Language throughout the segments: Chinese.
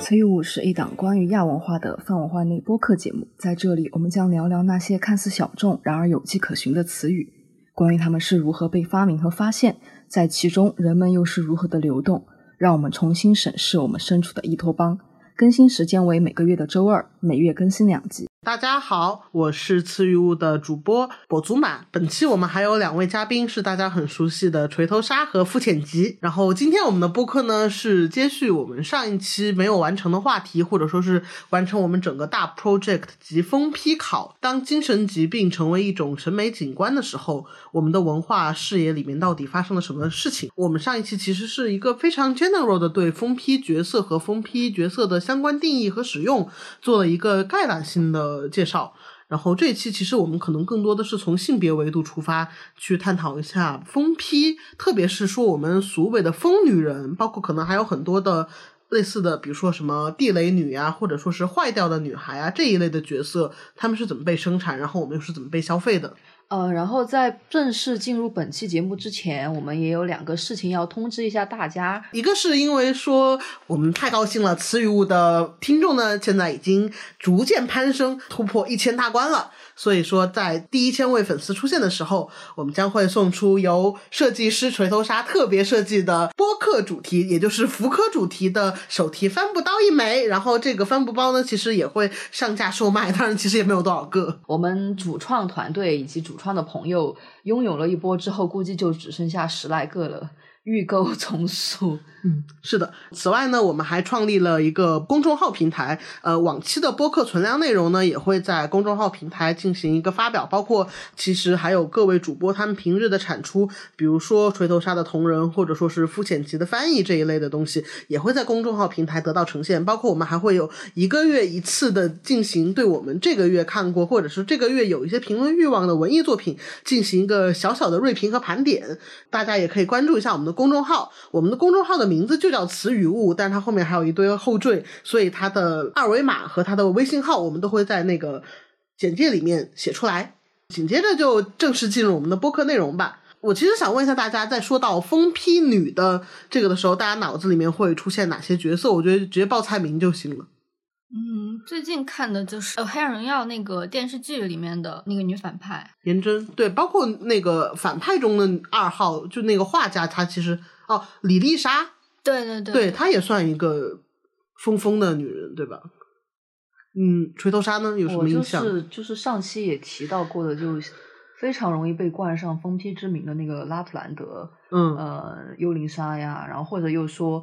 词语物是一档关于亚文化的泛文化内播客节目，在这里我们将聊聊那些看似小众，然而有迹可循的词语，关于它们是如何被发明和发现，在其中人们又是如何的流动，让我们重新审视我们身处的伊托邦。更新时间为每个月的周二，每月更新两集。大家好，我是次玉物的主播跛祖玛。本期我们还有两位嘉宾，是大家很熟悉的锤头鲨和肤浅级。然后今天我们的播客呢，是接续我们上一期没有完成的话题，或者说是完成我们整个大 project 及封批考。当精神疾病成为一种审美景观的时候，我们的文化视野里面到底发生了什么事情？我们上一期其实是一个非常 general 的对封批角色和封批角色的相关定义和使用做了一个概览性的。呃，介绍。然后这一期其实我们可能更多的是从性别维度出发去探讨一下疯批，特别是说我们所谓的疯女人，包括可能还有很多的类似的，比如说什么地雷女啊，或者说是坏掉的女孩啊这一类的角色，他们是怎么被生产，然后我们又是怎么被消费的。呃，然后在正式进入本期节目之前，我们也有两个事情要通知一下大家。一个是因为说我们太高兴了，词语物的听众呢，现在已经逐渐攀升，突破一千大关了。所以说，在第一千位粉丝出现的时候，我们将会送出由设计师锤头鲨特别设计的播客主题，也就是福柯主题的手提帆布包一枚。然后这个帆布包呢，其实也会上架售卖，当然其实也没有多少个。我们主创团队以及主创的朋友拥有了一波之后，估计就只剩下十来个了。预购 从速，嗯，是的。此外呢，我们还创立了一个公众号平台，呃，往期的播客存量内容呢，也会在公众号平台进行一个发表，包括其实还有各位主播他们平日的产出，比如说锤头鲨的同人，或者说是肤浅级的翻译这一类的东西，也会在公众号平台得到呈现。包括我们还会有一个月一次的进行对我们这个月看过，或者是这个月有一些评论欲望的文艺作品进行一个小小的锐评和盘点，大家也可以关注一下我们的。公众号，我们的公众号的名字就叫词语物，但是它后面还有一堆后缀，所以它的二维码和它的微信号我们都会在那个简介里面写出来。紧接着就正式进入我们的播客内容吧。我其实想问一下大家，在说到疯批女的这个的时候，大家脑子里面会出现哪些角色？我觉得直接报菜名就行了。嗯，最近看的就是《黑暗荣耀》那个电视剧里面的那个女反派颜真，对，包括那个反派中的二号，就那个画家，她其实哦，李丽莎，对对对，对她也算一个疯疯的女人，对吧？嗯，锤头鲨呢有什么印象？就是就是上期也提到过的，就非常容易被冠上疯批之名的那个拉普兰德，嗯呃，幽灵鲨呀，然后或者又说。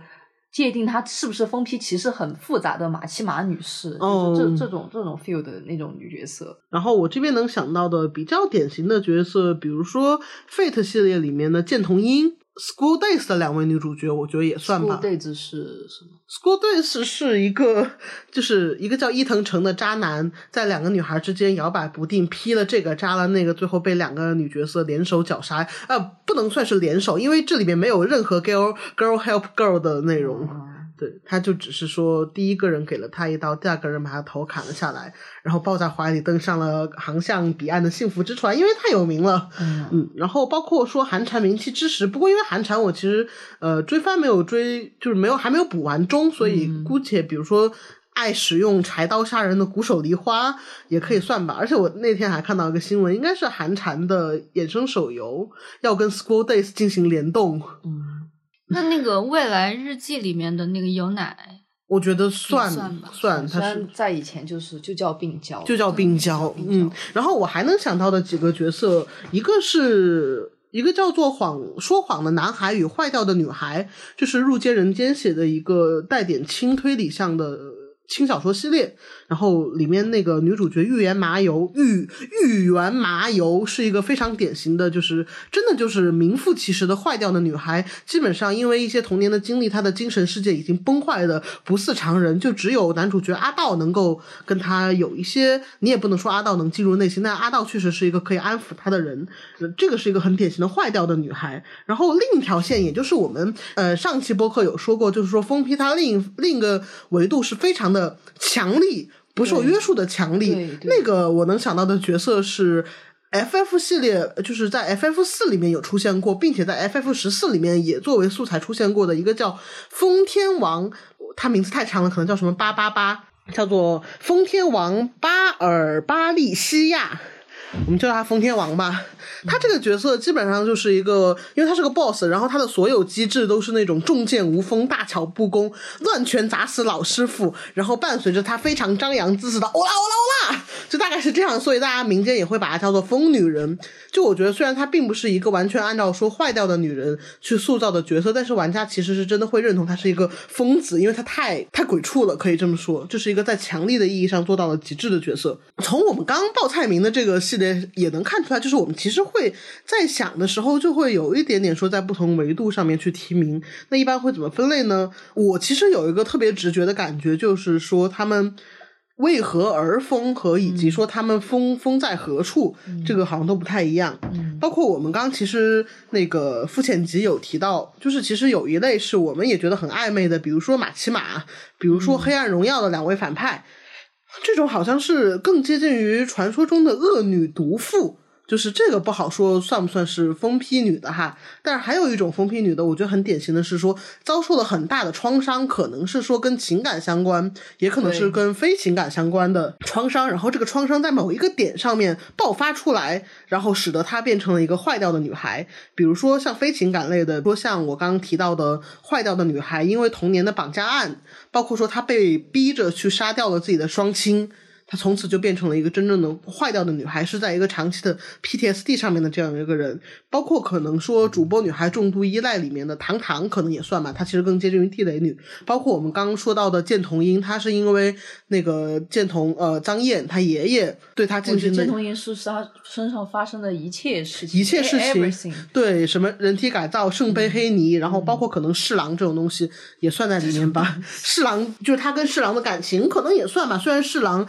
界定她是不是疯批，其实很复杂的马奇马女士，这这种这种 feel 的那种女角色。然后我这边能想到的比较典型的角色，比如说 Fate 系列里面的剑童音。School Days 的两位女主角，我觉得也算吧。School Days 是什么？School Days 是一个，就是一个叫伊藤诚的渣男，在两个女孩之间摇摆不定，劈了这个扎了那个，最后被两个女角色联手绞杀。呃，不能算是联手，因为这里面没有任何 girl girl help girl 的内容。对，他就只是说，第一个人给了他一刀，第二个人把他头砍了下来，然后抱在怀里，登上了航向彼岸的幸福之船，因为太有名了。嗯，然后包括说寒蝉名气之时，不过因为寒蝉我其实呃追番没有追，就是没有还没有补完中，所以姑且比如说爱使用柴刀杀人的鼓手梨花也可以算吧。而且我那天还看到一个新闻，应该是寒蝉的衍生手游要跟 School Days 进行联动。嗯。那那个未来日记里面的那个有奶，我觉得算吧，算，它是在以前就是就叫病娇，就叫病娇，嗯。然后我还能想到的几个角色，一个是一个叫做谎说谎的男孩与坏掉的女孩，就是入间人间写的一个带点轻推理向的轻小说系列。然后里面那个女主角玉原麻油，玉玉原麻油是一个非常典型的，就是真的就是名副其实的坏掉的女孩。基本上因为一些童年的经历，她的精神世界已经崩坏的不似常人。就只有男主角阿道能够跟她有一些，你也不能说阿道能进入内心，但阿道确实是一个可以安抚她的人。这个是一个很典型的坏掉的女孩。然后另一条线，也就是我们呃上期播客有说过，就是说疯批他另另一个维度是非常的强力。不受约束的强力，那个我能想到的角色是 FF 系列就是在 FF 四里面有出现过，并且在 FF 十四里面也作为素材出现过的一个叫风天王，他名字太长了，可能叫什么八八八，叫做风天王巴尔巴利西亚。我们叫他封天王吧。他这个角色基本上就是一个，因为他是个 boss，然后他的所有机制都是那种重剑无锋、大巧不工、乱拳砸死老师傅，然后伴随着他非常张扬自持的欧啦欧啦欧啦，就大概是这样。所以大家民间也会把她叫做疯女人。就我觉得，虽然她并不是一个完全按照说坏掉的女人去塑造的角色，但是玩家其实是真的会认同她是一个疯子，因为她太太鬼畜了，可以这么说，就是一个在强力的意义上做到了极致的角色。从我们刚刚报菜名的这个系列也能看出来，就是我们其实会在想的时候，就会有一点点说在不同维度上面去提名。那一般会怎么分类呢？我其实有一个特别直觉的感觉，就是说他们为何而疯和以及说他们疯疯在何处，这个好像都不太一样。嗯包括我们刚其实那个肤浅集有提到，就是其实有一类是我们也觉得很暧昧的，比如说马奇马，比如说黑暗荣耀的两位反派。这种好像是更接近于传说中的恶女毒妇，就是这个不好说算不算是疯批女的哈。但是还有一种疯批女的，我觉得很典型的是说遭受了很大的创伤，可能是说跟情感相关，也可能是跟非情感相关的创伤。然后这个创伤在某一个点上面爆发出来，然后使得她变成了一个坏掉的女孩。比如说像非情感类的，说像我刚刚提到的坏掉的女孩，因为童年的绑架案。包括说，她被逼着去杀掉了自己的双亲。她从此就变成了一个真正的坏掉的女孩，是在一个长期的 PTSD 上面的这样一个人。包括可能说主播女孩重度依赖里面的糖糖，可能也算吧。她其实更接近于地雷女。包括我们刚刚说到的剑童音，她是因为那个剑童呃张燕她爷爷对她进行的。剑童音是她身上发生的一切事情，一切事情，对什么人体改造、圣杯黑泥，然后包括可能侍郎这种东西也算在里面吧。侍郎就是他跟侍郎的感情，可能也算吧。虽然侍郎。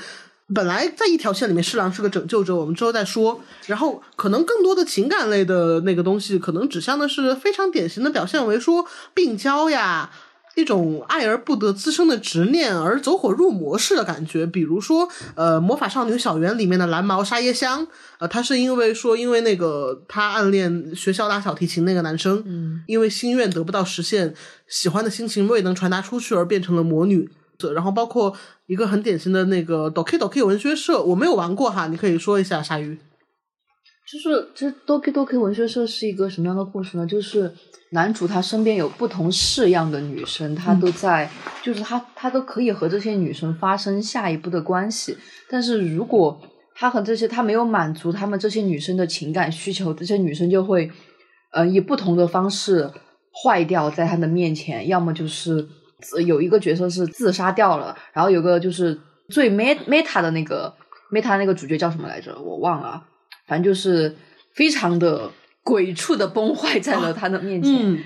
本来在一条线里面，侍郎是个拯救者，我们之后再说。然后可能更多的情感类的那个东西，可能指向的是非常典型的表现为说病娇呀，一种爱而不得滋生的执念而走火入魔式的感觉。比如说，呃，魔法少女小圆里面的蓝毛沙耶香，呃，她是因为说因为那个她暗恋学校拉小提琴那个男生，嗯，因为心愿得不到实现，喜欢的心情未能传达出去而变成了魔女。然后包括一个很典型的那个 Doki Doki 文学社，我没有玩过哈，你可以说一下鲨鱼。就是这 Doki Doki 文学社是一个什么样的故事呢？就是男主他身边有不同式样的女生，他都在，就是他他都可以和这些女生发生下一步的关系。但是如果他和这些他没有满足他们这些女生的情感需求，这些女生就会呃以不同的方式坏掉在他的面前，要么就是。有一个角色是自杀掉了，然后有个就是最 meta 的那个 meta 那个主角叫什么来着？我忘了，反正就是非常的鬼畜的崩坏在了他的面前。嗯，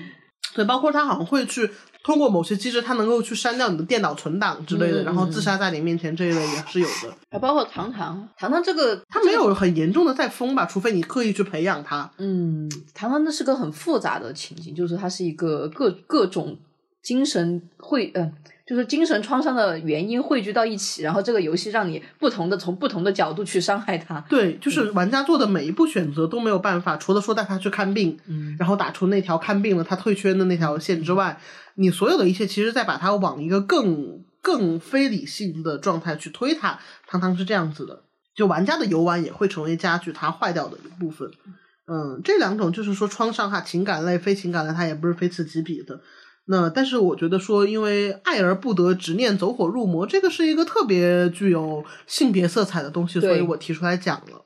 对，包括他好像会去通过某些机制，他能够去删掉你的电脑存档之类的，然后自杀在你面前这一类也是有的。还包括糖糖，糖糖这个他没有很严重的在疯吧，除非你刻意去培养他。嗯，糖糖那是个很复杂的情景，就是它是一个各各种。精神汇，嗯，就是精神创伤的原因汇聚到一起，然后这个游戏让你不同的从不同的角度去伤害他。对，就是玩家做的每一步选择都没有办法，除了说带他去看病，嗯，然后打出那条看病了他退圈的那条线之外，你所有的一切其实在把他往一个更更非理性的状态去推他。汤汤是这样子的，就玩家的游玩也会成为加剧他坏掉的一部分。嗯，这两种就是说创伤哈，情感类、非情感类，它也不是非此即彼的。那但是我觉得说，因为爱而不得，执念走火入魔，这个是一个特别具有性别色彩的东西，所以我提出来讲了。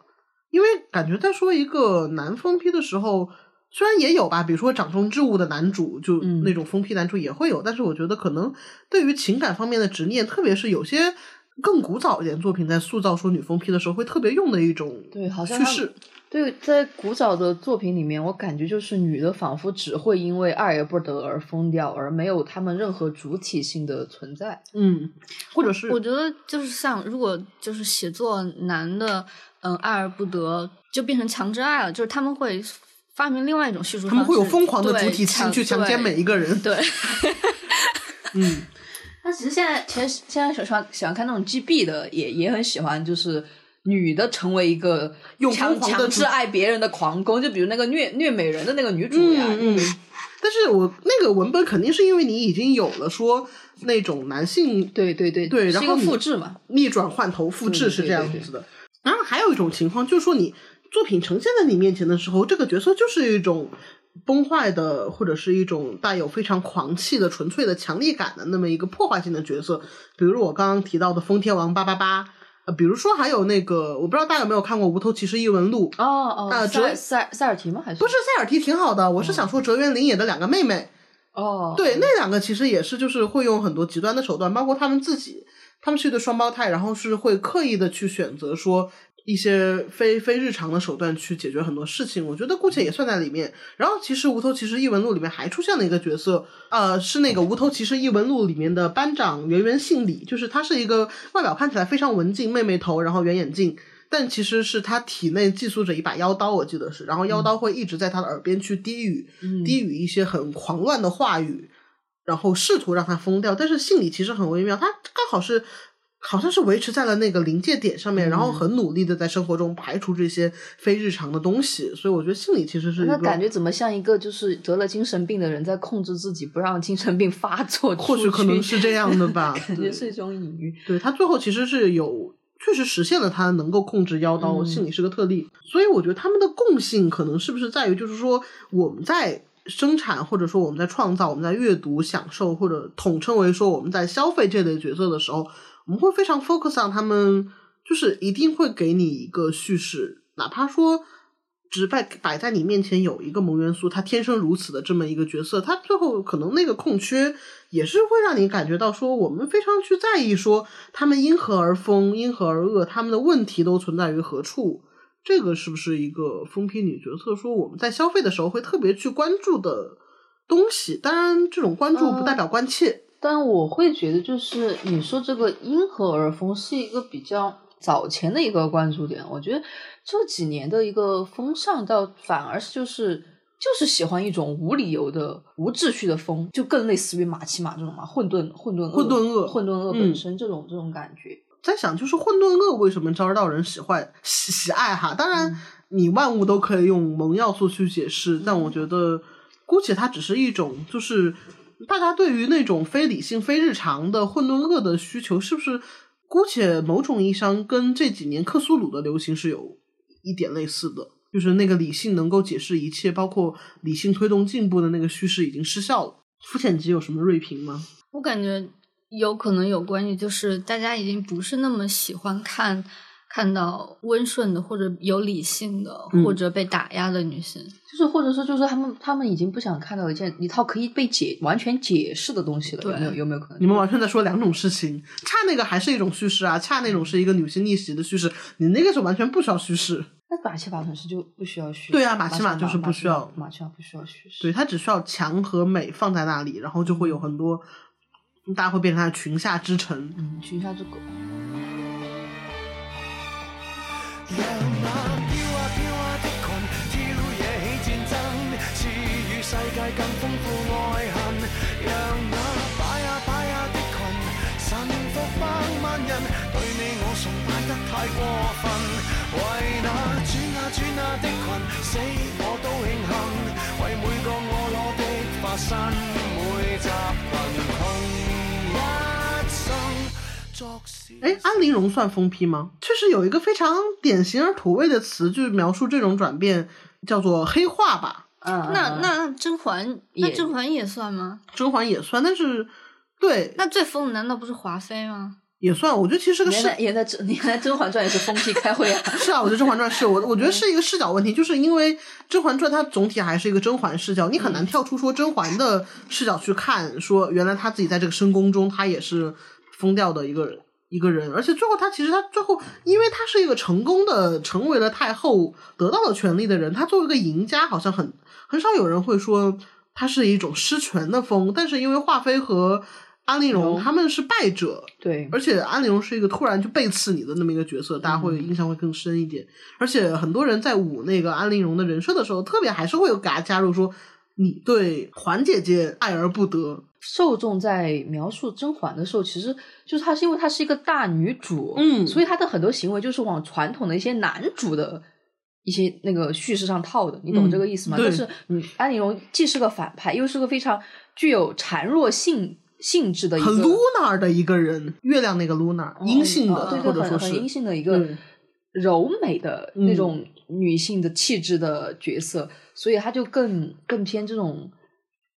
因为感觉在说一个男疯批的时候，虽然也有吧，比如说掌中之物的男主，就那种疯批男主也会有，但是我觉得可能对于情感方面的执念，特别是有些更古早一点作品在塑造说女疯批的时候，会特别用的一种对，好像趋势。对，在古早的作品里面，我感觉就是女的仿佛只会因为爱而不得而疯掉，而没有她们任何主体性的存在。嗯，或者是我觉得就是像如果就是写作男的，嗯，爱而不得就变成强制爱了，就是他们会发明另外一种叙述，他们会有疯狂的主体性去强奸每一个人。对，嗯，那其实现在其实现在喜欢喜欢看那种 GB 的，也也很喜欢，就是。女的成为一个用强疯狂的主强制爱别人的狂攻，就比如那个虐虐美人的那个女主呀，嗯嗯，但是我那个文本肯定是因为你已经有了说那种男性对对对对，然后你是一个复制嘛，逆转换头复制是这样子的。然后还有一种情况就是说，你作品呈现在你面前的时候，这个角色就是一种崩坏的，或者是一种带有非常狂气的、纯粹的强力感的那么一个破坏性的角色。比如我刚刚提到的风天王八八八，呃，比如说还有那个，我不知道大家有没有看过《无头骑士异闻录》。哦哦，呃塞尔哲塞塞尔提吗？还是不是塞尔提挺好的，我是想说哲原绫野的两个妹妹，哦，对，那两个其实也是就是会用很多极端的手段，包括他们自己，他们是一对双胞胎，然后是会刻意的去选择说一些非非日常的手段去解决很多事情。我觉得姑且也算在里面。然后其实《无头骑士异闻录》里面还出现了一个角色，呃，是那个《无头骑士异闻录》里面的班长圆圆姓李，就是他是一个外表看起来非常文静，妹妹头，然后圆眼镜。但其实是他体内寄宿着一把妖刀，我记得是，然后妖刀会一直在他的耳边去低语，嗯低语一些很狂乱的话语，然后试图让他疯掉。但是信里其实很微妙，他刚好是好像是维持在了那个临界点上面，然后很努力的在生活中排除这些非日常的东西。所以我觉得心理其实是那感觉怎么像一个就是得了精神病的人在控制自己，不让精神病发作？或许可能是这样的吧 感觉是一种隐喻。对他最后其实是有确实实现了他能够控制妖刀，嗯信里是个特例，所以我觉得他们的共性可能是不是在于，就是说我们在生产或者说我们在创造、我们在阅读、享受或者统称为说我们在消费这类角色的时候，我们会非常 focus on 他们，就是一定会给你一个叙事，哪怕说。只摆摆在你面前有一个萌元素，他天生如此的这么一个角色，他最后可能那个空缺也是会让你感觉到说，我们非常去在意说他们因何而疯，因何而恶，他们的问题都存在于何处。这个是不是一个疯批女角色说我们在消费的时候会特别去关注的东西？当然，这种关注不代表关切。但我会觉得，就是你说这个因何而疯是一个比较早前的一个关注点。我觉得这几年的一个风尚，倒反而是就是就是喜欢一种无理由的、无秩序的风，就更类似于马奇马这种嘛，混沌、混沌、混沌恶混沌恶嗯本身这种、这种感觉。在想，就是混沌恶为什么招到人喜欢喜喜爱哈？当然，你万物都可以用萌要素去解释，但我觉得，姑且它只是一种，就是大家对于那种非理性、非日常的混沌恶的需求，是不是姑且某种意义上跟这几年克苏鲁的流行是有一点类似的？就是那个理性能够解释一切，包括理性推动进步的那个叙事已经失效了。肤浅级有什么锐评吗？我感觉有可能有关系，就是大家已经不是那么喜欢看看到温顺的或者有理性的、嗯或者被打压的女性。就是或者说，就是他们他们已经不想看到一件一套可以被解完全解释的东西了，有没有有没有可能？你们完全在说两种事情，恰那个还是一种叙事啊，恰那种是一个女性逆袭的叙事，你那个是完全不需要叙事，那马奇马本身就不需要叙事。对啊马奇马马就是不需要马奇马不需要叙事。对，它只需要强和美放在那里，然后就会有很多，大家会变成它的群下之臣。嗯，群下之狗。让那飘啊飘啊的裙挑惹起战争赐予世界更丰富哎，安陵容算疯批吗？确实有一个非常典型而土味的词，就是描述这种转变，叫做黑化吧。嗯，那那甄嬛，那甄嬛也算吗？甄嬛也算，但是对那最疯的难道不是华妃吗？也算。我觉得其实是个视原来原来甄 原来《甄嬛传》也是疯批开会啊。是啊，我觉得《甄嬛传》是我，我觉得是一个视角问题，就是因为《甄嬛传》它总体还是一个甄嬛视角，你很难跳出说甄嬛的视角去看，说原来她自己在这个深宫中，她也是疯掉的一个人。一个人，而且最后他其实他最后，因为他是一个成功的成为了太后，得到了权力的人，他作为一个赢家，好像很很少有人会说他是一种失权的风，但是因为华妃和安陵容容他们是败者，对，而且安陵容是一个突然就背刺你的那么一个角色，大家会印象会更深一点。而且很多人在舞那个安陵容的人设的时候，特别还是会有给他加入说，你对环姐姐爱而不得，受众在描述甄嬛的时候，其实就是她是因为她是一个大女主，嗯。所以她的很多行为就是往传统的一些男主的一些那个叙事上套的，你懂嗯这个意思吗？对但是你安陵容既是个反派，又是个非常具有孱弱性性质的一个很 lunar 的一个人，月亮那个 Luna，、阴性的，哦对对，或者说很很阴性的一个柔美的嗯。那种女性的气质的角色，所以她就更更偏这种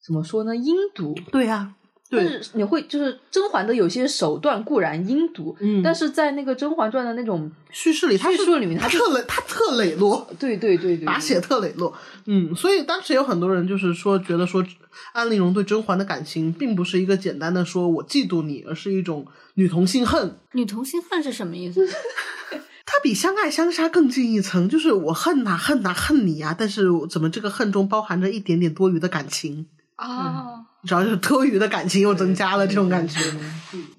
怎么说呢？阴毒。对呀、但，是你会就是甄嬛的有些手段固然阴毒，嗯但是在那个《甄嬛传》的那种叙事里他叙述里面，他特磊，他特磊落，对对对对打写特磊落。嗯，所以当时有很多人就是说，觉得说安陵容对甄嬛的感情，并不是一个简单的说我嫉妒你，而是一种女同性恨。女同性恨是什么意思？它比相爱相杀更进一层，就是我恨呐、恨呐、恨你呀、但是我怎么这个恨中包含着一点点多余的感情？啊，主要就是多余的感情又增加了这种感觉。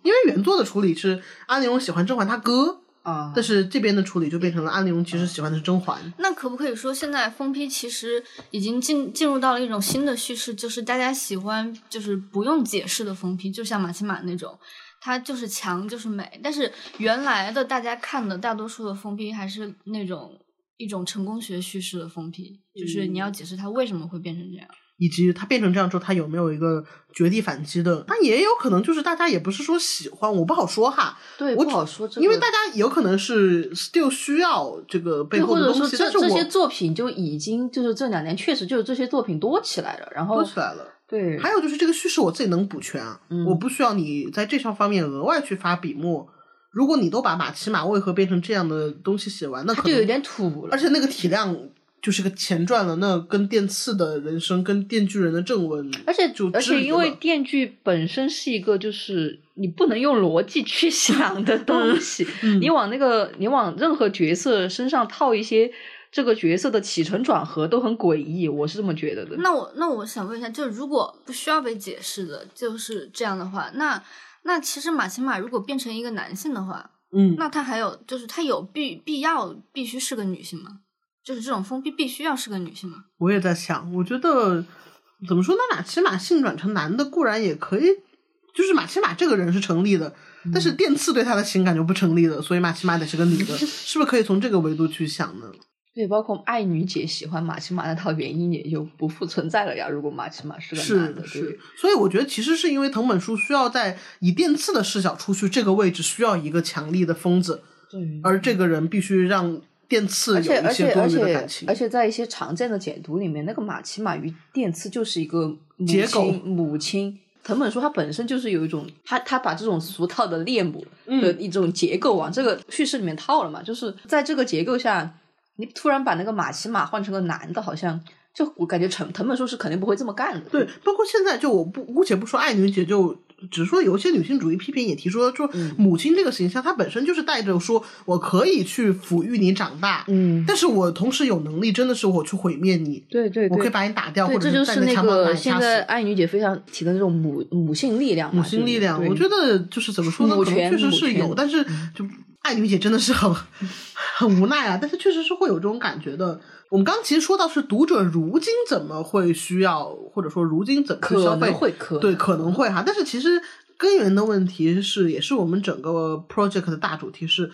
因为原作的处理是安陵容喜欢甄嬛她哥，啊，但是这边的处理就变成了安陵容其实喜欢的是甄嬛。那可不可以说现在封批其实已经进进入到了一种新的叙事，就是大家喜欢就是不用解释的封批，就像马奇马那种，它就是强就是美。但是原来的大家看的大多数的封批还是那种一种成功学叙事的封批，就是你要解释它为什么会变成这样。以及他变成这样之后，他有没有一个绝地反击的？他也有可能就是大家也不是说喜欢，我不好说哈。对我不好说，这个因为大家有可能是 still 需要这个背后的东西，但是这这些作品就已经就是这两年确实就是这些作品多起来了，然后多起来了。对，还有就是这个叙事我自己能补全啊，嗯我不需要你在这上方面额外去发笔墨。如果你都把马奇马为何变成这样的东西写完，那可能就有点土了，而且那个体量就是个前传了，那跟电刺的人生跟电锯人的正文，而且就而且因为电锯本身是一个就是你不能用逻辑去 想的东西，嗯你往那个你往任何角色身上套一些这个角色的起承转合都很诡异，我是这么觉得的。那我那我想问一下，就是如果不需要被解释的，就是这样的话，那那其实马奇马如果变成一个男性的话，嗯，那他还有就是他有必必要必须是个女性吗？就是这种封闭必须要是个女性吗？我也在想，我觉得怎么说呢？马奇马性转成男的固然也可以，就是马奇马这个人是成立的，但嗯是电刺对他的情感就不成立了，所以马奇马得是个女的，是不是可以从这个维度去想呢？对，包括爱女姐喜欢马奇马那套原因也就不复存在了呀。如果马奇马是个男的，是所以我觉得其实是因为藤本树需要在以电刺的视角出去，这个位置需要一个强力的疯子，对而这个人必须让电刺有而且而一些多且而且余的感情而。且在一些常见的解读里面，那个马奇马与电刺就是一个母结构亲母亲。藤本树他本身就是有一种，他他把这种俗套的恋母嗯的一种结构往这个叙事里面套了嘛，就是在这个结构下，你突然把那个马奇马换成个男的，好像就我感觉藤藤本树是肯定不会这么干的。对，包括现在就我不姑且不说爱女姐，就只是说有一些女性主义批评也提出说，嗯母亲这个形象，她本身就是带着说我可以去抚育你长大，嗯，但是我同时有能力，真的是我去毁灭你，对对对，我可以把你打掉，或者这就是那个现在死。爱女姐非常提的这种母母性力量，母性力量，我觉得就是怎么说呢？母可能确实是有，但是就爱女姐真的是很 很无奈啊。但是确实是会有这种感觉的。我们刚刚其实说到是读者如今怎么会需要，或者说如今怎么去消费，会可对，可能会哈。但是其实根源的问题是，也是我们整个 project 的大主题是。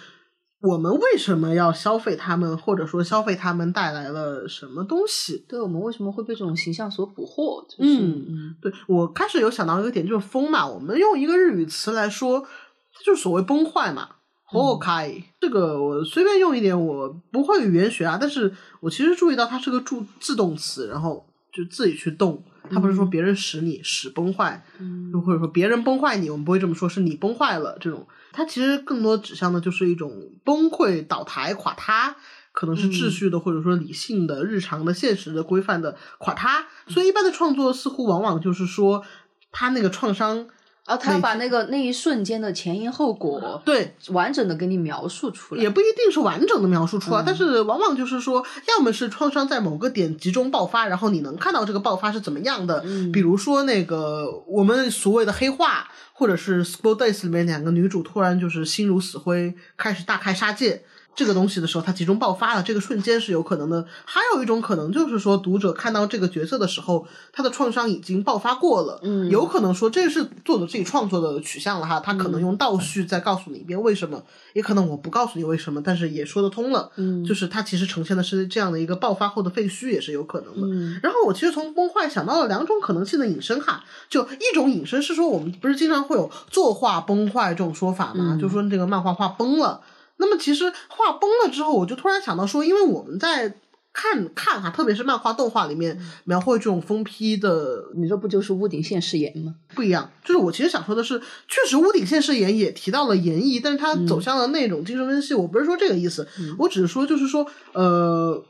我们为什么要消费他们，或者说消费他们带来了什么东西？对我们为什么会被这种形象所捕获？就是嗯对我开始有想到一个点，就是疯嘛。我们用一个日语词来说，它就是所谓崩坏嘛。崩开、这个我随便用一点，我不会语言学啊，但是我其实注意到它是个助自动词，然后就自己去动，它不是说别人使你使崩坏，嗯。又或者说别人崩坏你，我们不会这么说，是你崩坏了这种。它其实更多指向的就是一种崩溃、倒台、垮塌，可能是秩序的，或者说理性的、日常的、现实的、规范的垮塌。所以一般的创作似乎往往就是说，他那个创伤，啊，他把那个那一瞬间的前因后果对，完整的给你描述出来。也不一定是完整的描述出来，但是往往就是说，要么是创伤在某个点集中爆发，然后你能看到这个爆发是怎么样的。比如说那个我们所谓的黑化，或者是《School Days》里面两个女主突然就是心如死灰，开始大开杀戒。这个东西的时候，它集中爆发了这个瞬间是有可能的。还有一种可能就是说，读者看到这个角色的时候，他的创伤已经爆发过了，嗯有可能说这是作者自己创作的取向了哈，他可能用倒叙再告诉你一遍为什么，也可能我不告诉你为什么，但是也说得通了，嗯就是它其实呈现的是这样的一个爆发后的废墟，也是有可能的。嗯然后我其实从崩坏想到了两种可能性的引申哈，就一种引申是说我们不是经常会有作画崩坏这种说法吗？嗯就说这个漫画画崩了。那么其实画崩了之后，我就突然想到说，因为我们在看看哈，特别是漫画动画里面描绘这种疯批的你这不就是屋顶现世言吗？不一样，就是我其实想说的是，确实屋顶现世言也提到了演绎，但是它走向了那种精神分析，我不是说这个意思，我只是说就是说，呃，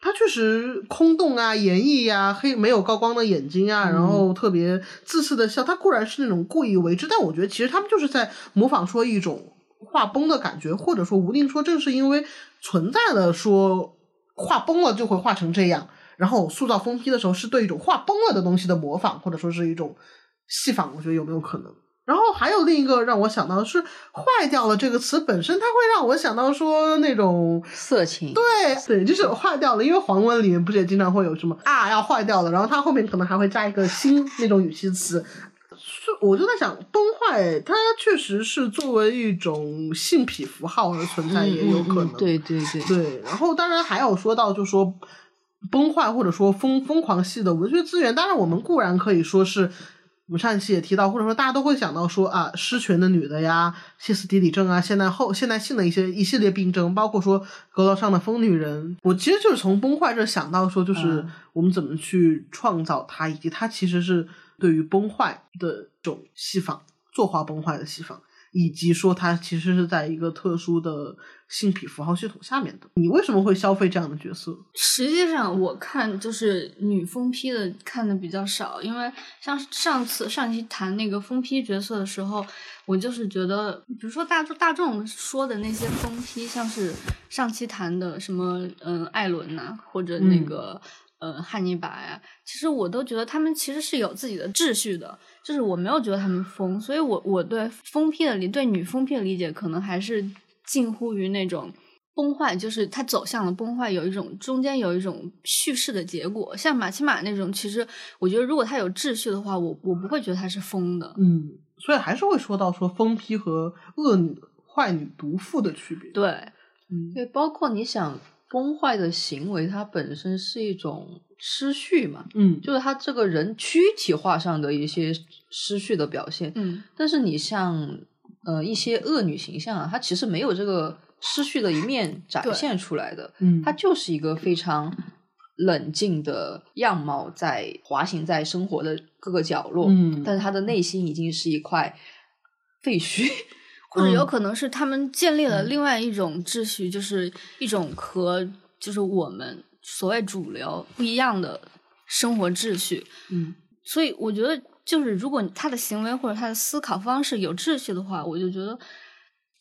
他确实空洞啊、演绎呀、黑没有高光的眼睛啊，然后特别自私的笑，他固然是那种故意为之，但我觉得其实他们就是在模仿说一种画崩的感觉，或者说无定说正是因为存在了说画崩了就会画成这样。然后塑造封批的时候，是对一种画崩了的东西的模仿，或者说是一种戏仿，我觉得有没有可能？然后还有另一个让我想到的是“坏掉了”这个词本身，它会让我想到说那种色情，对对，就是坏掉了，因为黄文里面不是也经常会有什么啊要坏掉了，然后它后面可能还会加一个新那种语气词。是，我就在想，崩坏它确实是作为一种性癖符号而存在，也有可能。对对对，对，然后当然还有说到，就说崩坏或者说疯疯狂系的文学资源，当然我们固然可以说是。我们上一期也提到，或者说大家都会想到说啊，失权的女的呀，歇斯底里症啊，现代后现代性的一些一系列病症，包括说阁楼上的疯女人，我其实就是从崩坏这想到说，就是嗯我们怎么去创造它，以及它其实是对于崩坏的这种戏仿，作画崩坏的戏仿，以及说它其实是在一个特殊的性癖符号系统下面的。你为什么会消费这样的角色？实际上，我看就是女疯批的看的比较少，因为像上次上期谈那个疯批角色的时候，我就是觉得，比如说大众大众说的那些疯批，像是上期谈的什么嗯艾伦呐、或者那个。呃，汉尼拔呀，其实我都觉得他们其实是有自己的秩序的，就是我没有觉得他们疯，所以我我对疯批的理对女疯批的理解，可能还是近乎于那种崩坏，就是它走向了崩坏，有一种中间有一种叙事的结果。像马奇马那种，其实我觉得如果它有秩序的话，我我不会觉得它是疯的。嗯，所以还是会说到说疯批和恶女、坏女、毒妇的区别。对，嗯，对，包括你想崩坏的行为，它本身是一种失序嘛，嗯，就是他这个人躯体化上的一些失序的表现。嗯，但是你像呃一些恶女形象啊，她其实没有这个失序的一面展现出来的，嗯她就是一个非常冷静的样貌，在滑行在生活的各个角落，嗯但是她的内心已经是一块废墟。或者有嗯。可能是他们建立了另外一种秩序，就是一种和就是我们所谓主流不一样的生活秩序。嗯，所以我觉得，就是如果他的行为或者他的思考方式有秩序的话，我就觉得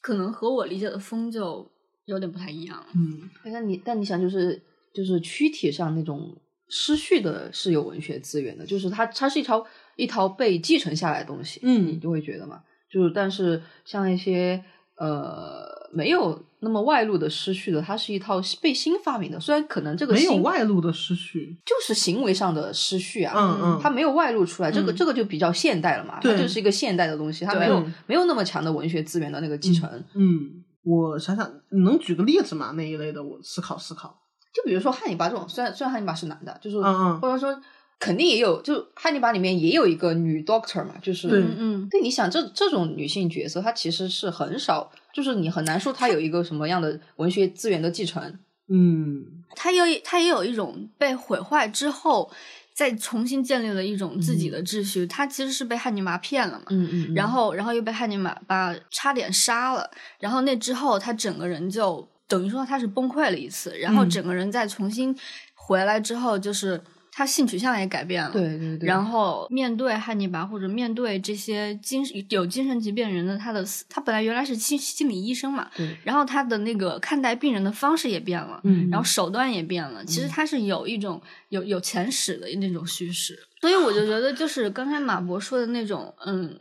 可能和我理解的风就有点不太一样了。嗯，但你但你想，就是就是躯体上那种失序的是有文学资源的，就是它它是一条一条被继承下来的东西，嗯。你就会觉得嘛，就是但是像一些呃没有那么外露的失序的，它是一套被新发明的，虽然可能这个没有外露的失序。就是行为上的失序啊，嗯嗯它没有外露出来，这个嗯这个就比较现代了嘛，它就是一个现代的东西，它没有嗯没有那么强的文学资源的那个继承。嗯，我想想，你能举个例子吗？那一类的，我思考思考。就比如说汉尼拔这种，虽然虽然汉尼拔是男的，就是、嗯嗯或者说肯定也有，就汉尼拔里面也有一个女 doctor 嘛，就是对。嗯嗯，对，你想这这种女性角色，她其实是很少，就是你很难说她有一个什么样的文学资源的继承。嗯。她有她也有一种被毁坏之后再重新建立了一种自己的秩序。她其实是被汉尼拔骗了嘛，嗯嗯。然后然后又被汉尼拔把差点杀了，然后那之后她整个人就等于说她是崩溃了一次，然后嗯。整个人再重新回来之后，就是他性取向也改变了，对对对，然后面对汉尼拔或者面对这些精有精神疾病人的他的他本来原来是心心理医生嘛，对然后他的那个看待病人的方式也变了，嗯然后手段也变了。其实他是有一种有有前史的那种叙事，所以我就觉得就是刚才马博说的那种，嗯，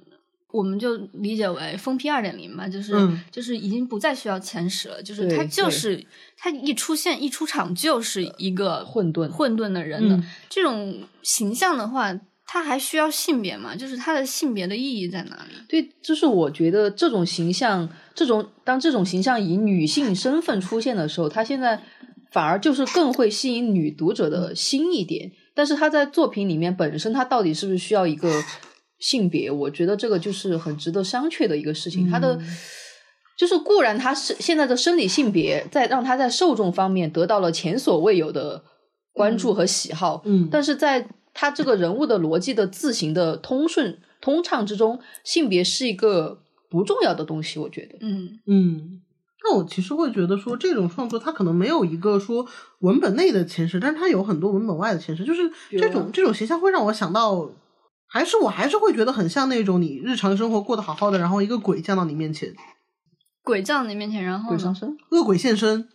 我们就理解为封批二点零嘛，就是、嗯就是已经不再需要前十了，就是他就是他一出现一出场就是一个混沌混沌的人的、嗯这种形象的话，他还需要性别嘛？就是他的性别的意义在哪里？对，就是我觉得这种形象，这种当这种形象以女性身份出现的时候，他现在反而就是更会吸引女读者的心一点。但是他在作品里面本身，他到底是不是需要一个性别？我觉得这个就是很值得商榷的一个事情。他的就是固然他是现在的生理性别，在让他在受众方面得到了前所未有的关注和喜好，嗯但是在他这个人物的逻辑的字形的通顺通畅之中，性别是一个不重要的东西，我觉得。嗯嗯，那我其实会觉得说，这种创作它可能没有一个说文本内的前世，但是它有很多文本外的前世，就是这种这种形象会让我想到，还是我还是会觉得很像那种你日常生活过得好好的，然后一个鬼降到你面前，鬼降到你面前，然后鬼上身，恶鬼现身。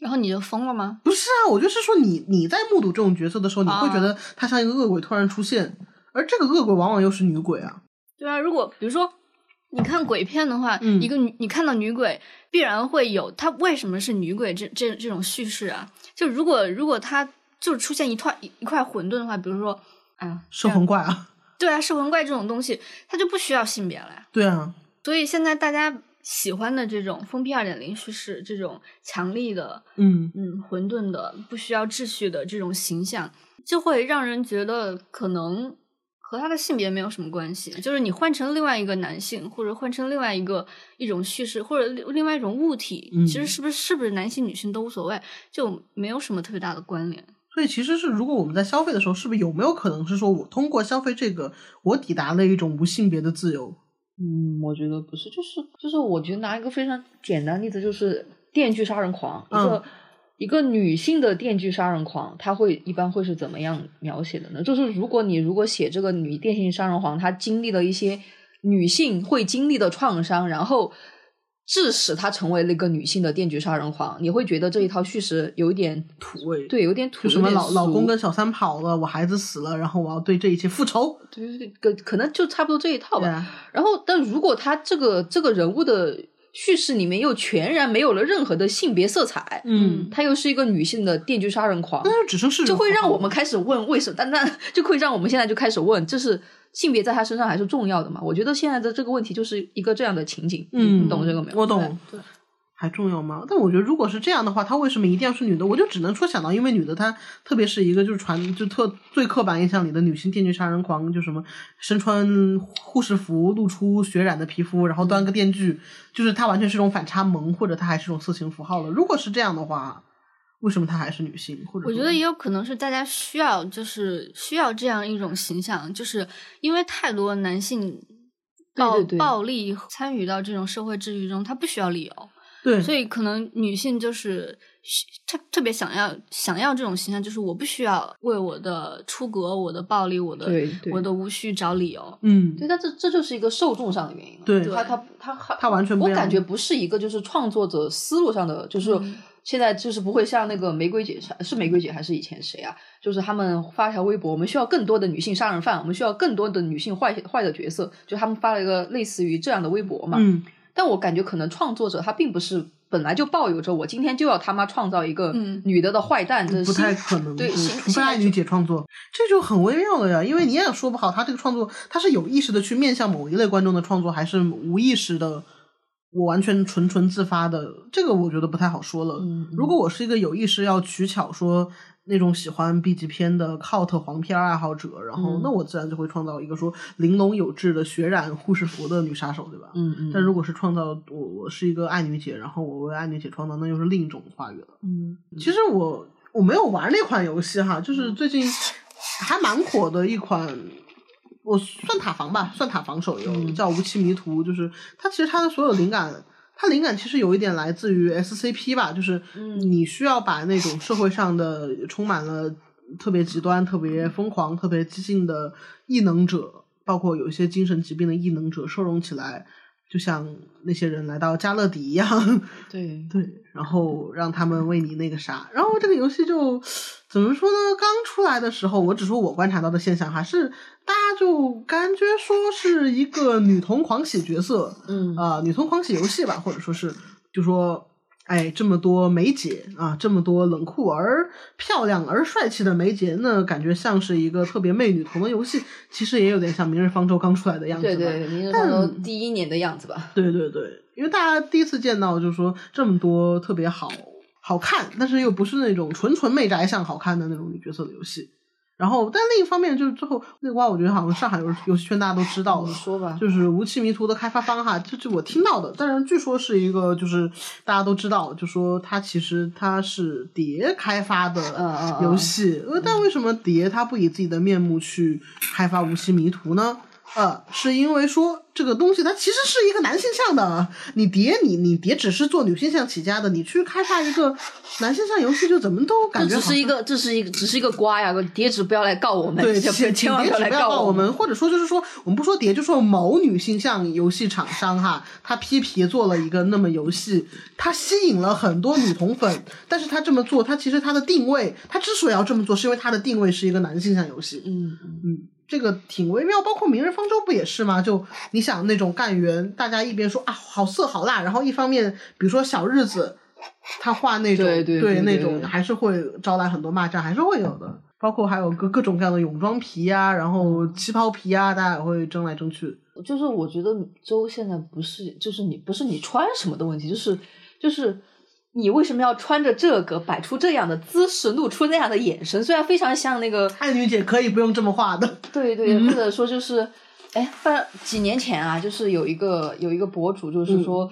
然后你就疯了吗？不是啊，我就是说你你在目睹这种角色的时候，你会觉啊得他像一个恶鬼突然出现，而这个恶鬼往往又是女鬼啊。对啊，如果比如说你看鬼片的话，嗯一个女你看到女鬼，必然会有她为什么是女鬼这这这种叙事啊。就如果如果她就出现一块一一块混沌的话，比如说啊，摄魂怪啊，对啊，摄魂怪这种东西，它就不需要性别了呀。对啊，所以现在大家喜欢的这种封闭二点零叙事，这种强力的，嗯嗯，混沌的、不需要秩序的这种形象，就会让人觉得可能和他的性别没有什么关系。就是你换成另外一个男性，或者换成另外一个一种叙事，或者另另外一种物体，嗯其实是不是是不是男性女性都无所谓，就没有什么特别大的关联。所以其实是，如果我们在消费的时候，是不是有没有可能是说我通过消费这个，我抵达了一种无性别的自由？嗯，我觉得不是，就是就是，我觉得拿一个非常简单的例子，就是电锯杀人狂，一个、嗯一个女性的电锯杀人狂，她会一般会是怎么样描写的呢？就是如果你如果写这个女电锯杀人狂，她经历了一些女性会经历的创伤，然后致使她成为了一个女性的电锯杀人狂，你会觉得这一套叙事有一点土味，，对，有点土，就什么老老公跟小三跑了，我孩子死了，然后我要对这一切复仇。对对对，可可能就差不多这一套吧。啊，然后，但如果他这个这个人物的叙事里面又全然没有了任何的性别色彩，嗯，他又是一个女性的电锯杀人狂，那就只剩是就会让我们开始问为什么？但那 就会让我们现在就开始问，这是性别在他身上还是重要的嘛？我觉得现在的这个问题就是一个这样的情景，嗯，你懂这个没有？我懂。还重要吗？但我觉得，如果是这样的话，他为什么一定要是女的？我就只能说想到，因为女的她，特别是一个就是传就特最刻板印象里的女性电锯杀人狂，就什么身穿护士服，露出血染的皮肤，然后端个电锯，就是她完全是一种反差萌，或者她还是一种色情符号了。如果是这样的话，为什么她还是女性？或者我觉得也有可能是大家需要，就是需要这样一种形象，就是因为太多男性暴对对对暴力参与到这种社会秩序中，他不需要理由，对，所以可能女性就是需特特别想要想要这种形象，就是我不需要为我的出格、我的暴力、我的对对我的无需找理由。嗯，对，但这这就是一个受众上的原因了。对他他他他他完全不我感觉不是一个就是创作者思路上的，就是嗯现在就是不会像那个玫瑰姐是玫瑰姐还是以前谁啊？就是他们发一条微博，我们需要更多的女性杀人犯，我们需要更多的女性坏坏的角色，就他们发了一个类似于这样的微博嘛。嗯，但我感觉可能创作者他并不是本来就抱有着我今天就要他妈创造一个嗯女的的坏蛋的心不太可能，对，是心心态除非爱女姐创作，这就很微妙了呀。因为你也说不好，他这个创作他是有意识的去面向某一类观众的创作，还是无意识的，我完全纯纯自发的，这个我觉得不太好说了。如果我是一个有意识要取巧说那种喜欢 B 级片的 cult 黄片爱好者，然后、嗯那我自然就会创造一个说玲珑有致的血染护士服的女杀手，对吧？嗯嗯，但如果是创造我我是一个爱女姐，然后我为爱女姐创造，那又是另一种话语了。嗯其实我我没有玩那款游戏哈，就是最近 还蛮火的一款，我算塔防吧，算塔防手游，嗯叫《无期迷途》。就是它其实它的所有灵感，它灵感其实有一点来自于 SCP 吧，就是嗯你需要把那种社会上的充满了特别极端、特别疯狂、特别激进的异能者，包括有一些精神疾病的异能者收容起来。就像那些人来到加勒底一样，对 对，然后让他们为你那个啥，然后这个游戏就怎么说呢？刚出来的时候，我只说我观察到的现象，还是大家就感觉说是一个女童狂喜角色，嗯啊、女童狂喜游戏吧，或者说是就说。哎，这么多梅姐啊，这么多冷酷而漂亮而帅气的梅姐，那感觉像是一个特别媚女童的游戏，其实也有点像《明日方舟》刚出来的样子吧。对对，明日方舟第一年的样子吧。对对对，因为大家第一次见到，就是说这么多特别好好看，但是又不是那种纯纯媚宅向好看的那种女角色的游戏。然后，但另一方面，就是最后那个话，我觉得好像上海游游戏圈大家都知道了你。说吧，就是无期迷途的开发方哈，这这我听到的，但是据说是一个就是大家都知道，就说它其实它是蝶开发的嗯嗯嗯游戏，呃，但为什么蝶它不以自己的面目去开发无期迷途呢？呃，是因为说这个东西它其实是一个男性向的，你叠你你叠只是做女性向起家的，你去开发一个男性向游戏，就怎么都感觉好只是一个，这是一个，只是一个瓜呀！叠纸不要来告我们，对，千请千万要来请别不要告我们，或者说就是说，我们不说叠，就说某女性向游戏厂商哈，他批皮做了一个那么游戏，他吸引了很多女同粉，但是他这么做，他其实他的定位，他之所以要这么做，是因为他的定位是一个男性向游戏，嗯嗯，这个挺微妙。包括《明日方舟》不也是吗？就你想那种干员，大家一边说啊好色好辣，然后一方面比如说小日子，他画那种对对对对那种还是会招来很多骂战，还是会有的。包括还有各各种各样的泳装皮啊，然后旗袍皮啊，大家也会争来争去。就是我觉得周现在不是，就是你不是你穿什么的问题，就是就是你为什么要穿着这个，摆出这样的姿势，露出那样的眼神？虽然非常像那个，爱女姐可以不用这么画的，对对，或者说就是，哎，反正几年前啊，就是有一个有一个博主，就是说。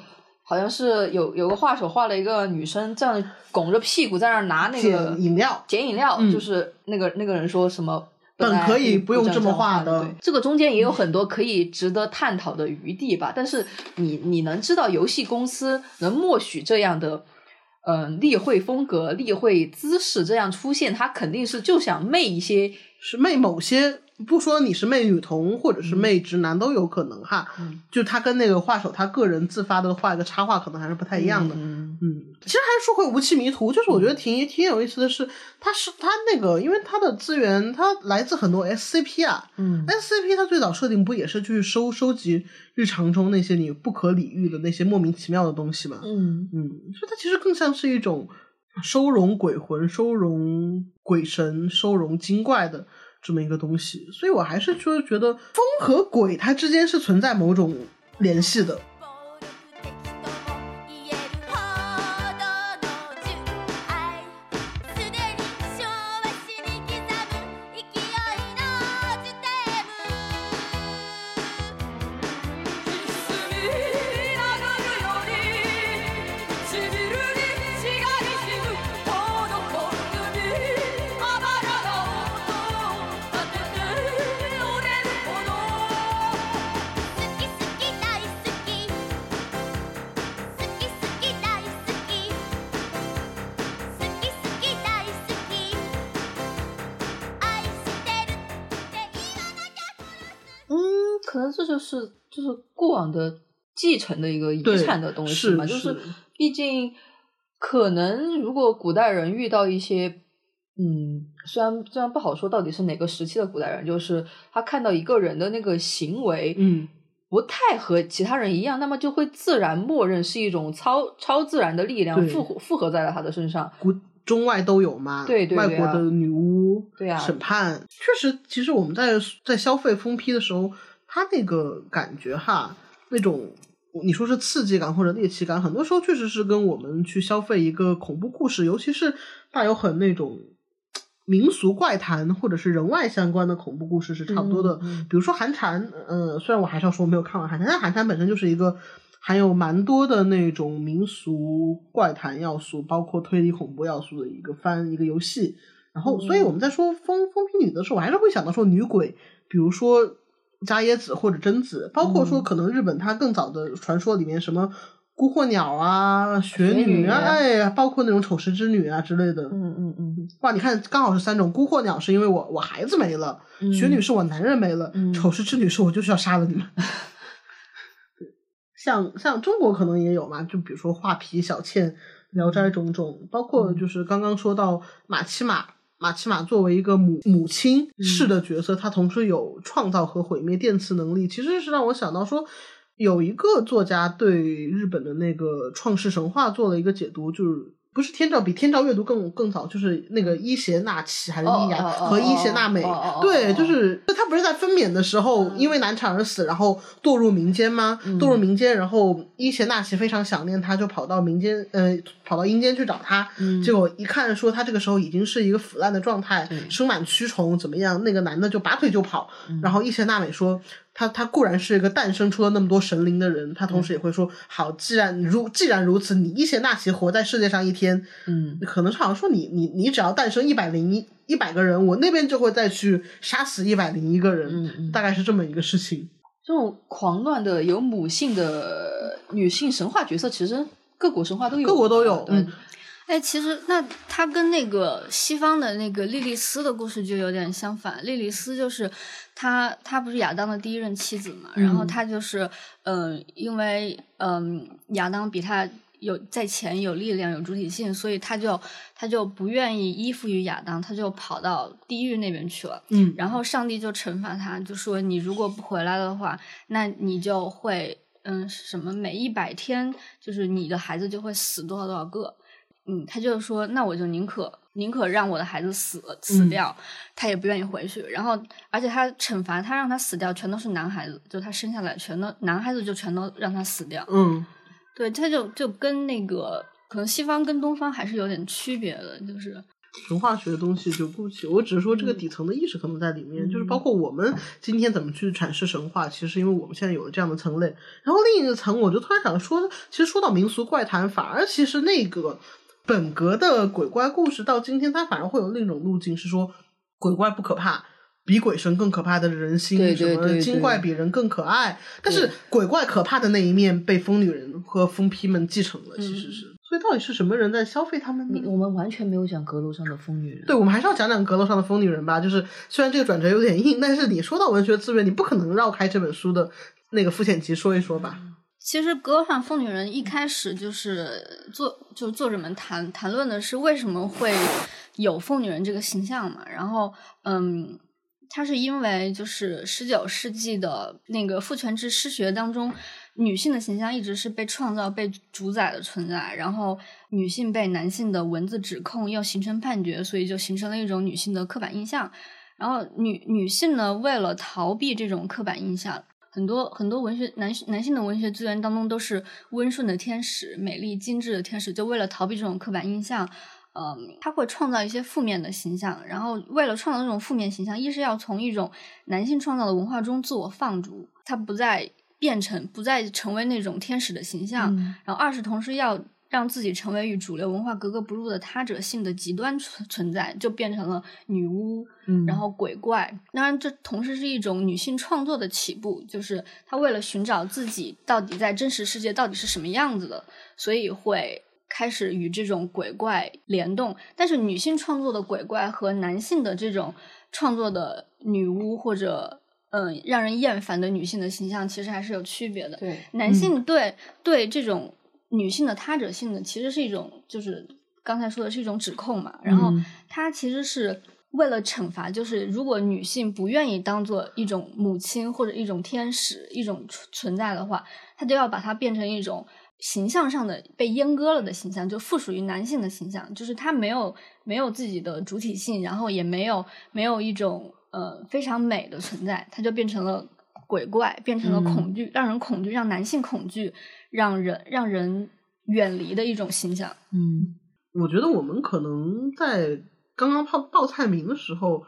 好像是有有个画手画了一个女生这样拱着屁股在那儿拿那个饮料捡饮料，嗯就是那个那个人说什么本来可以不用这么画画的对这个中间也有很多可以值得探讨的余地吧。但是你你能知道游戏公司能默许这样的嗯、呃例会风格、例会姿势这样出现，他肯定是就想媚一些是媚某些，不说你是媚女童或者是媚直男都有可能哈。嗯就他跟那个画手他个人自发的画一个插画，可能还是不太一样的。嗯嗯，其实还是说回无期迷途，就是我觉得挺挺有意思的是，它是它那个，因为它的资源它来自很多 SCP 啊嗯，SCP 它最早设定不也是去收收集日常中那些你不可理喻的那些莫名其妙的东西吗？嗯嗯，所以它其实更像是一种收容鬼魂、收容鬼神、收容精怪的这么一个东西，所以我还是说觉得风和鬼它之间是存在某种联系的。继承的一个遗产的东西嘛，是就是。毕竟可能如果古代人遇到一些，嗯，虽然虽然不好说到底是哪个时期的古代人，就是他看到一个人的那个行为，嗯，不太和其他人一样，那么就会自然默认是一种超超自然的力量附附合在了他的身上。古中外都有嘛，对对外国的女巫，对啊。审判，确实，其实我们在在消费封批的时候，他那个感觉哈，那种你说是刺激感或者猎奇感，很多时候确实是跟我们去消费一个恐怖故事，尤其是带有很那种。民俗怪谈或者是人外相关的恐怖故事是差不多的，比如说寒蝉，呃，虽然我还是要说没有看完寒蝉，但寒蝉本身就是一个含有蛮多的那种民俗怪谈要素，包括推理恐怖要素的一个番一个游戏。然后，所以我们在说疯疯批女的时候，我还是会想到说女鬼，比如说伽椰子或者贞子，包括说可能日本它更早的传说里面什么孤惑鸟啊、雪雪女女啊，啊哎呀，包括那种丑时之女啊之类的。嗯嗯嗯哇，你看，刚好是三种。孤惑鸟是因为我我孩子没了，嗯雪女是我男人没了，嗯丑时之女是我就是要杀了你们。像像中国可能也有嘛，就比如说画皮、小倩、聊斋种种，包括就是刚刚说到马七马。马奇马作为一个母母亲式的角色，她同时有创造和毁灭电磁能力，其实是让我想到说，有一个作家对日本的那个创世神话做了一个解读，就是不是天照比天照阅读更更早，就是那个伊邪那岐还是伊雅哦哦哦和伊邪那美对，哦就是就他不是在分娩的时候因为难产而死，然后堕入民间吗？堕入民间，然后伊邪那岐非常想念他，就跑到民间，呃，跑到阴间去找他，结果一看说他这个时候已经是一个腐烂的状态，生满蛆虫，怎么样？那个男的就拔腿就跑，然后伊邪那美说。他他固然是一个诞生出了那么多神灵的人，他同时也会说：好，既然如既然如此，你伊邪那岐活在世界上一天，嗯，可能是好像说你你你只要诞生一百零一一百个人，我那边就会再去杀死一百零一个人，大概是这么一个事情。这种狂乱的有母性的女性神话角色，其实各国神话都有，各国都有对嗯哎，其实那它跟那个西方的那个莉莉丝的故事就有点相反。莉莉丝就是她，她不是亚当的第一任妻子嘛，然后她就是，嗯、因为嗯、亚当比她有在前有力量有主体性，所以她就她就不愿意依附于亚当，她就跑到地狱那边去了。嗯然后上帝就惩罚他，就说你如果不回来的话，那你就会嗯什么每一百天，就是你的孩子就会死多少多少个。嗯，他就是说，那我就宁可宁可让我的孩子死死嗯掉，他也不愿意回去。然后，而且他惩罚他让他死掉，全都是男孩子，就他生下来全都男孩子就全都让他死掉。嗯，对，他就就跟那个可能西方跟东方还是有点区别的，就是神话学的东西就不起，我只是说这个底层的意识可能在里面，就是包括我们今天怎么去阐释神话，其实因为我们现在有了这样的层类，然后另一个层，我就突然想说，其实说到民俗怪谈，反而其实那个本格的鬼怪故事到今天，它反而会有另一种路径，是说鬼怪不可怕。比鬼神更可怕的人心，对什么精怪比人更可爱，但是鬼怪可怕的那一面被疯女人和疯批们继承了，其实是。所以到底是什么人在消费他们呢你？我们完全没有讲阁楼上的疯女人，对，我们还是要讲讲阁楼上的疯女人吧。就是虽然这个转折有点硬，但是你说到文学资源，你不可能绕开这本书的那个肤浅集说一说吧。其实《阁楼上疯女人》一开始就是作，就是作者们谈谈论的是为什么会有疯女人这个形象嘛。然后，嗯，它是因为就是十九世纪的那个父权制诗学当中，女性的形象一直是被创造、被主宰的存在。然后，女性被男性的文字指控，又形成判决，所以就形成了一种女性的刻板印象。然后女女性呢，为了逃避这种刻板印象，很多很多文学男男性的文学资源当中都是温顺的天使、美丽精致的天使，就为了逃避这种刻板印象，嗯，他会创造一些负面的形象，然后为了创造这种负面形象，一是要从一种男性创造的文化中自我放逐，他不再变成不再成为那种天使的形象，嗯然后二是同时要让自己成为与主流文化格格不入的他者性的极端存存在，就变成了女巫，嗯然后鬼怪。当然，这同时是一种女性创作的起步，就是她为了寻找自己到底在真实世界到底是什么样子的，所以会。开始与这种鬼怪联动，但是女性创作的鬼怪和男性的这种创作的女巫或者嗯让人厌烦的女性的形象，其实还是有区别的。对，男性对、对这种女性的他者性的，其实是一种，就是刚才说的是一种指控嘛。然后他其实是为了惩罚，就是如果女性不愿意当做一种母亲或者一种天使一种存存在的话，他就要把它变成一种形象上的被阉割了的形象，就附属于男性的形象，就是他没有没有自己的主体性，然后也没有没有一种呃非常美的存在，它就变成了鬼怪，变成了恐惧，让人恐惧，让男性恐惧，让人让人远离的一种形象。嗯我觉得我们可能在刚刚报报菜名的时候，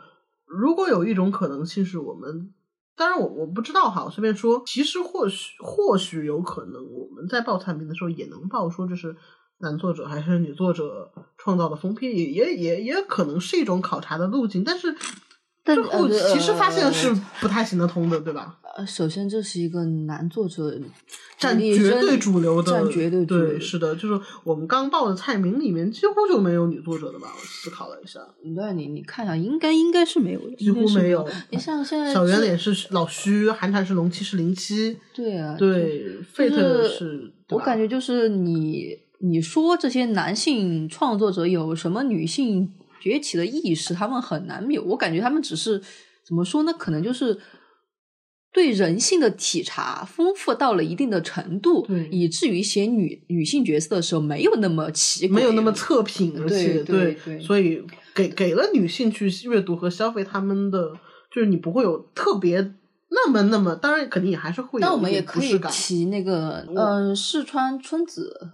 如果有一种可能性是我们，当然我我不知道哈，我随便说，其实或许或许有可能我们在报菜名的时候也能报说这是男作者还是女作者创造的封批，也也也也可能是一种考察的路径，但是。但最后呃其实发现呃是不太行得通的，对吧？呃，首先这是一个男作者占绝对主流的，占绝对主流对，是的，就是我们刚报的菜名里面几乎就没有女作者的吧？我思考了一下，对你你看一下，应该应该是没有的，几乎没没有。你像现在小圆脸是老虚，韩蝉是龙七是零七，对啊，对，Fate 是是，我感觉就是你你说这些男性创作者有什么女性崛起的意识，他们很难有。我感觉他们只是怎么说呢？可能就是对人性的体察丰富到了一定的程度对，以至于写女女性角色的时候没有那么奇怪，没有那么测品，而且对对对所以给给了女性去阅读和消费他们的，就是你不会有特别那么那么，当然肯定也还是会有但我们也可以提那个，嗯，四川春子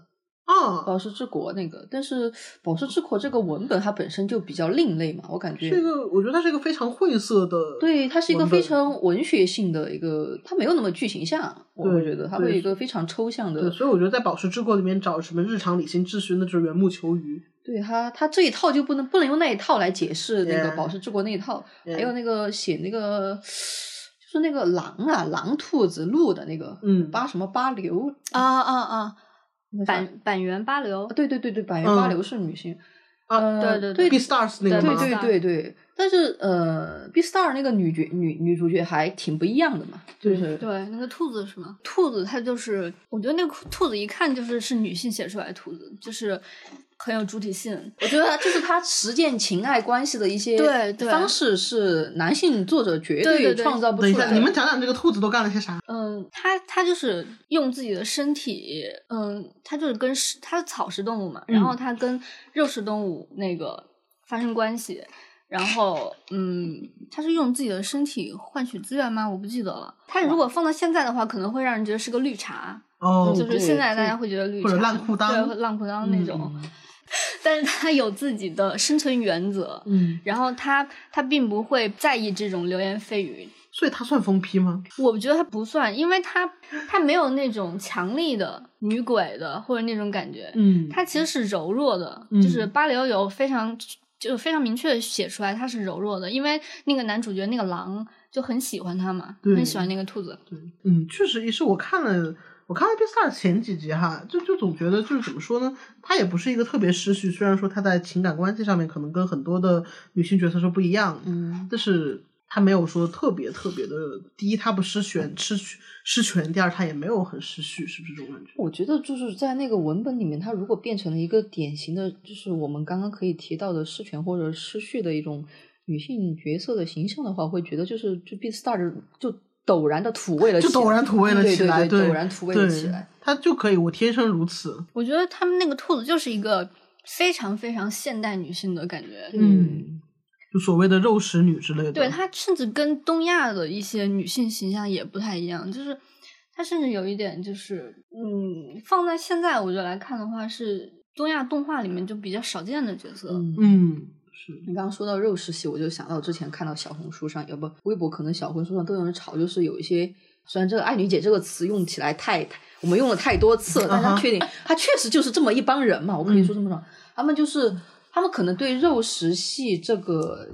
啊，宝石之国那个，但是宝石之国这个文本它本身就比较另类嘛，我感觉。这个我觉得它是一个非常晦涩的，对，它是一个非常文学性的一个，它没有那么剧情向，我会觉得它会有一个非常抽象对，的，所以我觉得在《宝石之国》里面找什么日常理性秩序，那就是缘木求鱼。对它它这一套就不能不能用那一套来解释那个宝石之国那一套，Yeah 还有那个写那个就是那个狼啊狼兔子鹿的那个，嗯。八什么八流啊啊啊！板板垣八流，对对对对，板垣八嗯流是女性，啊呃对对对，B Stars 那个吗？对对对对，但是呃，B Star 那个女角女女主角还挺不一样的嘛，就是对，那个兔子是吗？兔子它就是，我觉得那个兔子一看就是是女性写出来的兔子，就是很有主体性。我觉得就是他实践情爱关系的一些对对方式是男性作者绝对创造不等一下，出来的。你们讲讲这个兔子都干了些啥？嗯，它它就是用自己的身体，嗯，它就是跟食它是草食动物嘛，然后它跟肉食动物那个发生关系，然后嗯，它是用自己的身体换取资源吗？我不记得了。它如果放到现在的话，可能会让人觉得是个绿茶，哦，就是现在大家会觉得绿茶或者烂裤裆对，烂裤裆那种。嗯但是他有自己的生存原则，嗯，然后他他并不会在意这种流言蜚语，所以他算疯批吗？我觉得他不算，因为他他没有那种强力的女鬼的或者那种感觉，嗯他其实是柔弱的，嗯就是巴流有非常就非常明确的写出来他是柔弱的，因为那个男主角那个狼就很喜欢他嘛，很喜欢那个兔子，嗯，确实也是我看了。我看了《B Star》前几集哈，就就总觉得就是怎么说呢，她也不是一个特别失序，虽然说她在情感关系上面可能跟很多的女性角色是不一样，嗯，但是她没有说特别特别的，第一她不失权失失权，第二她也没有很失序，是不是这种感觉？我觉得就是在那个文本里面，她如果变成了一个典型的，就是我们刚刚可以提到的失权或者失序的一种女性角色的形象的话，会觉得就是就 B Star 的就陡然的土味了起来，就陡然土味了起来，对对对陡然土味了起来。他就可以，我天生如此。我觉得他们那个兔子就是一个非常非常现代女性的感觉，嗯，就所谓的肉食女之类的。对，她甚至跟东亚的一些女性形象也不太一样，就是她甚至有一点就是，嗯，放在现在我觉得来看的话，是东亚动画里面就比较少见的角色。嗯嗯，是你刚刚说到肉食系，我就想到之前看到小红书上，要不微博可能小红书上都有人吵，就是有一些虽然这个“爱女姐”这个词用起来太，太我们用了太多次了，但他确定他确实就是这么一帮人嘛，我可以说这么说，他们就是他们可能对肉食系这个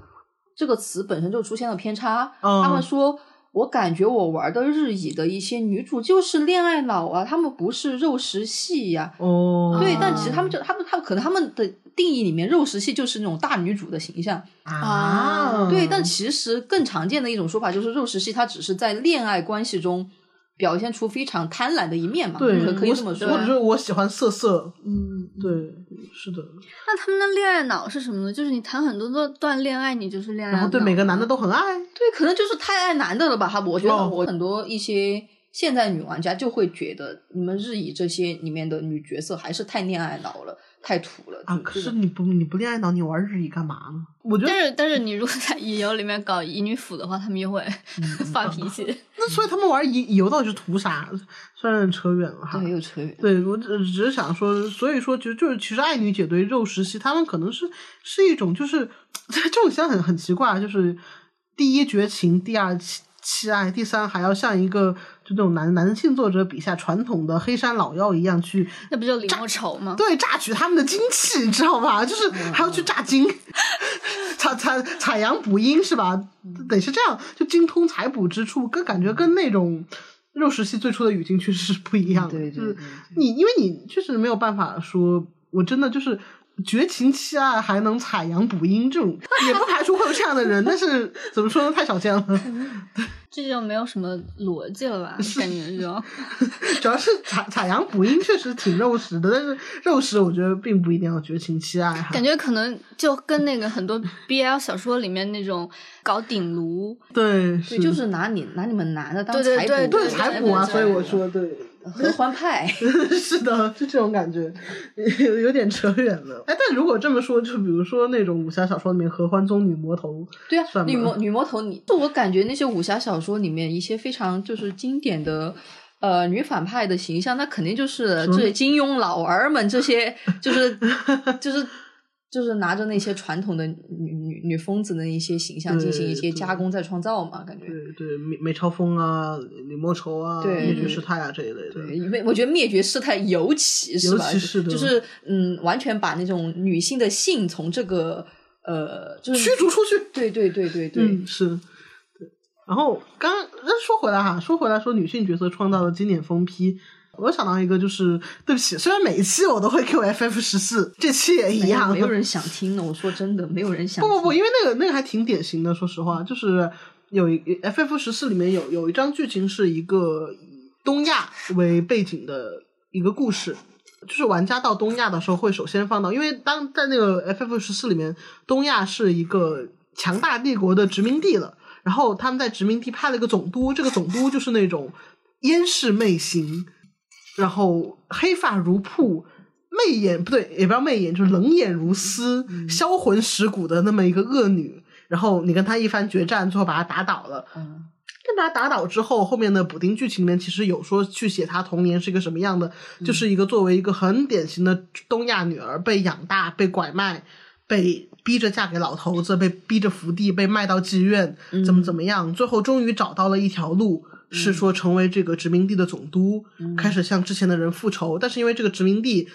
这个词本身就出现了偏差，嗯他们说。我感觉我玩的日乙的一些女主就是恋爱脑啊，她们不是肉食系呀、哦，对，啊但其实他们就他们他们可能他们的定义里面，肉食系就是那种大女主的形象。啊，对，但其实更常见的一种说法就是肉食系，它只是在恋爱关系中表现出非常贪婪的一面嘛，对，可可以这么说。或者说我喜欢色色，嗯，对，是的。那他们的恋爱脑是什么呢？就是你谈很多段段恋爱，你就是恋爱脑。然后对每个男的都很爱，对，可能就是太爱男的了吧？哈，我觉得哦我很多一些现在女玩家就会觉得，你们日乙这些里面的女角色还是太恋爱脑了，太土了。啊，可是你不你不恋爱脑，你玩日语干嘛呢？我觉得但是但是你如果在乙游里面搞乙女腐的话，他们又会 发脾气。那所以他们玩乙乙游到底是图啥？虽然扯远了哈。对，又扯远。对，我只只是想说，所以说就就是其实爱女姐对肉食系，他们可能是是一种就是 这种想很很奇怪，就是第一绝情，第二弃弃爱，第三还要像一个就那种男男性作者笔下传统的黑山老妖一样去那不就李莫愁吗？对榨取他们的精气，你知道吧？就是还要去榨精，采采采阳补阴是吧？得是这样，就精通采补之处，跟感觉跟那种肉食系最初的语境确实是不一样的。就是对对对你，因为你确实没有办法说，我真的就是。绝情弃爱还能采阳补阴，这种也不排除会有这样的人，但是怎么说呢，太少见了。这就没有什么逻辑了吧？感觉就 主要是采采阳补阴确实挺肉食的，但是肉食我觉得并不一定要绝情弃爱哈。感觉可能就跟那个很多 BL 小说里面那种搞顶炉，对，对，就是拿你拿你们男的当对对采对对补，采补啊，对所以我说对。合欢派。是的，就这种感觉，有有点扯远了。哎，但如果这么说，就比如说那种武侠小说里面合欢宗女魔头，对啊女魔女魔头你，就我感觉那些武侠小说里面一些非常就是经典的。呃，女反派的形象，那肯定就是这金庸老儿们这些，就是就是就是拿着那些传统的女女女疯子的一些形象进行一些加工再创造嘛，感觉。对对，梅梅超风啊，李莫愁啊，对灭绝师太啊这一类的。对，因为我觉得灭绝师太尤其是吧，尤其是的就是嗯，完全把那种女性的性从这个呃，就是驱逐出去。对对对对对，嗯，是。对，然后刚那说回来哈，说回来说女性角色创造的经典疯批，我又想到一个，就是对不起，虽然每一期我都会 Q FF 十四，这期也一样，没有人想听的。我说真的，没有人想听。不不不，因为那个那个还挺典型的，说实话，就是有一 FF 十四里面有有一张剧情是一个以东亚为背景的一个故事。就是玩家到东亚的时候，会首先放到，因为当在那个 FF 十四里面，东亚是一个强大帝国的殖民地了，然后他们在殖民地派了一个总督，这个总督就是那种烟视媚行，然后黑发如瀑，媚眼不对，也不叫媚眼，就是冷眼如丝，销魂蚀骨的那么一个恶女。然后你跟她一番决战，最后把她打倒了。嗯跟她打倒之后，后面的补丁剧情里面其实有说去写她童年是一个什么样的，就是一个作为一个很典型的东亚女儿被养大、被拐卖、被逼着嫁给老头子、被逼着伏地、被卖到妓院，怎么怎么样，最后终于找到了一条路。是说成为这个殖民地的总督，开始向之前的人复仇，但是因为这个殖民地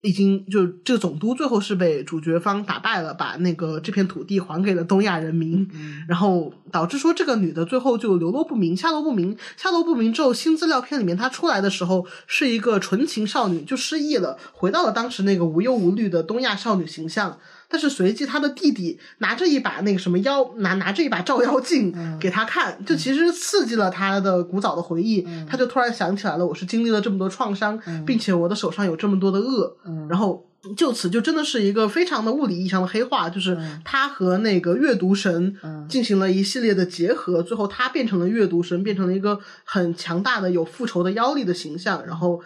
已经就这个总督最后是被主角方打败了，把那个这片土地还给了东亚人民，然后导致说这个女的最后就流落不明、下落不明、下落不明之后，新资料片里面她出来的时候是一个纯情少女，就失忆了，回到了当时那个无忧无虑的东亚少女形象。但是随即他的弟弟拿着一把那个什么妖拿拿着一把照妖镜给他看，就其实刺激了他的古早的回忆，他就突然想起来了，我是经历了这么多创伤，并且我的手上有这么多的恶，然后就此就真的是一个非常的物理意义上的黑化，就是他和那个阅读神进行了一系列的结合，最后他变成了阅读神，变成了一个很强大的有复仇的妖力的形象，然后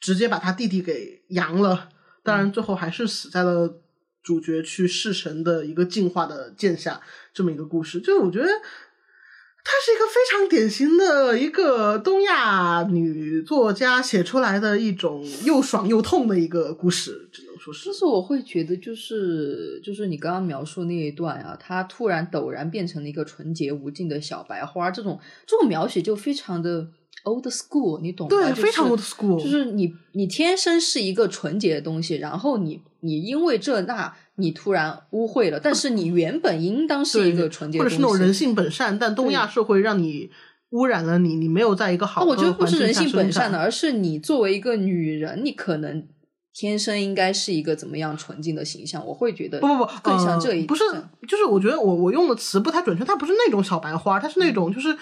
直接把他弟弟给扬了，当然最后还是死在了。主角去弑神的一个进化的剑下，这么一个故事，就是我觉得它是一个非常典型的一个东亚女作家写出来的一种又爽又痛的一个故事，只能说是就。是我会觉得，就是就是你刚刚描述那一段啊，她突然陡然变成了一个纯洁无尽的小白花，这种这种描写就非常的 old school，你懂吗？对，就是非常 old school，就是你你天生是一个纯洁的东西，然后你你因为这那你突然污秽了，但是你原本应当是一个纯洁的东西，或者是那种人性本善，但东亚社会让你污染了你，你没有在一个好的那我觉得不是人性本善的，而是你作为一个女人，你可能天生应该是一个怎么样纯净的形象。我会觉得不不不，更像这一、呃不是，就是我觉得我我用的词不太准确，它不是那种小白花，它是那种就是。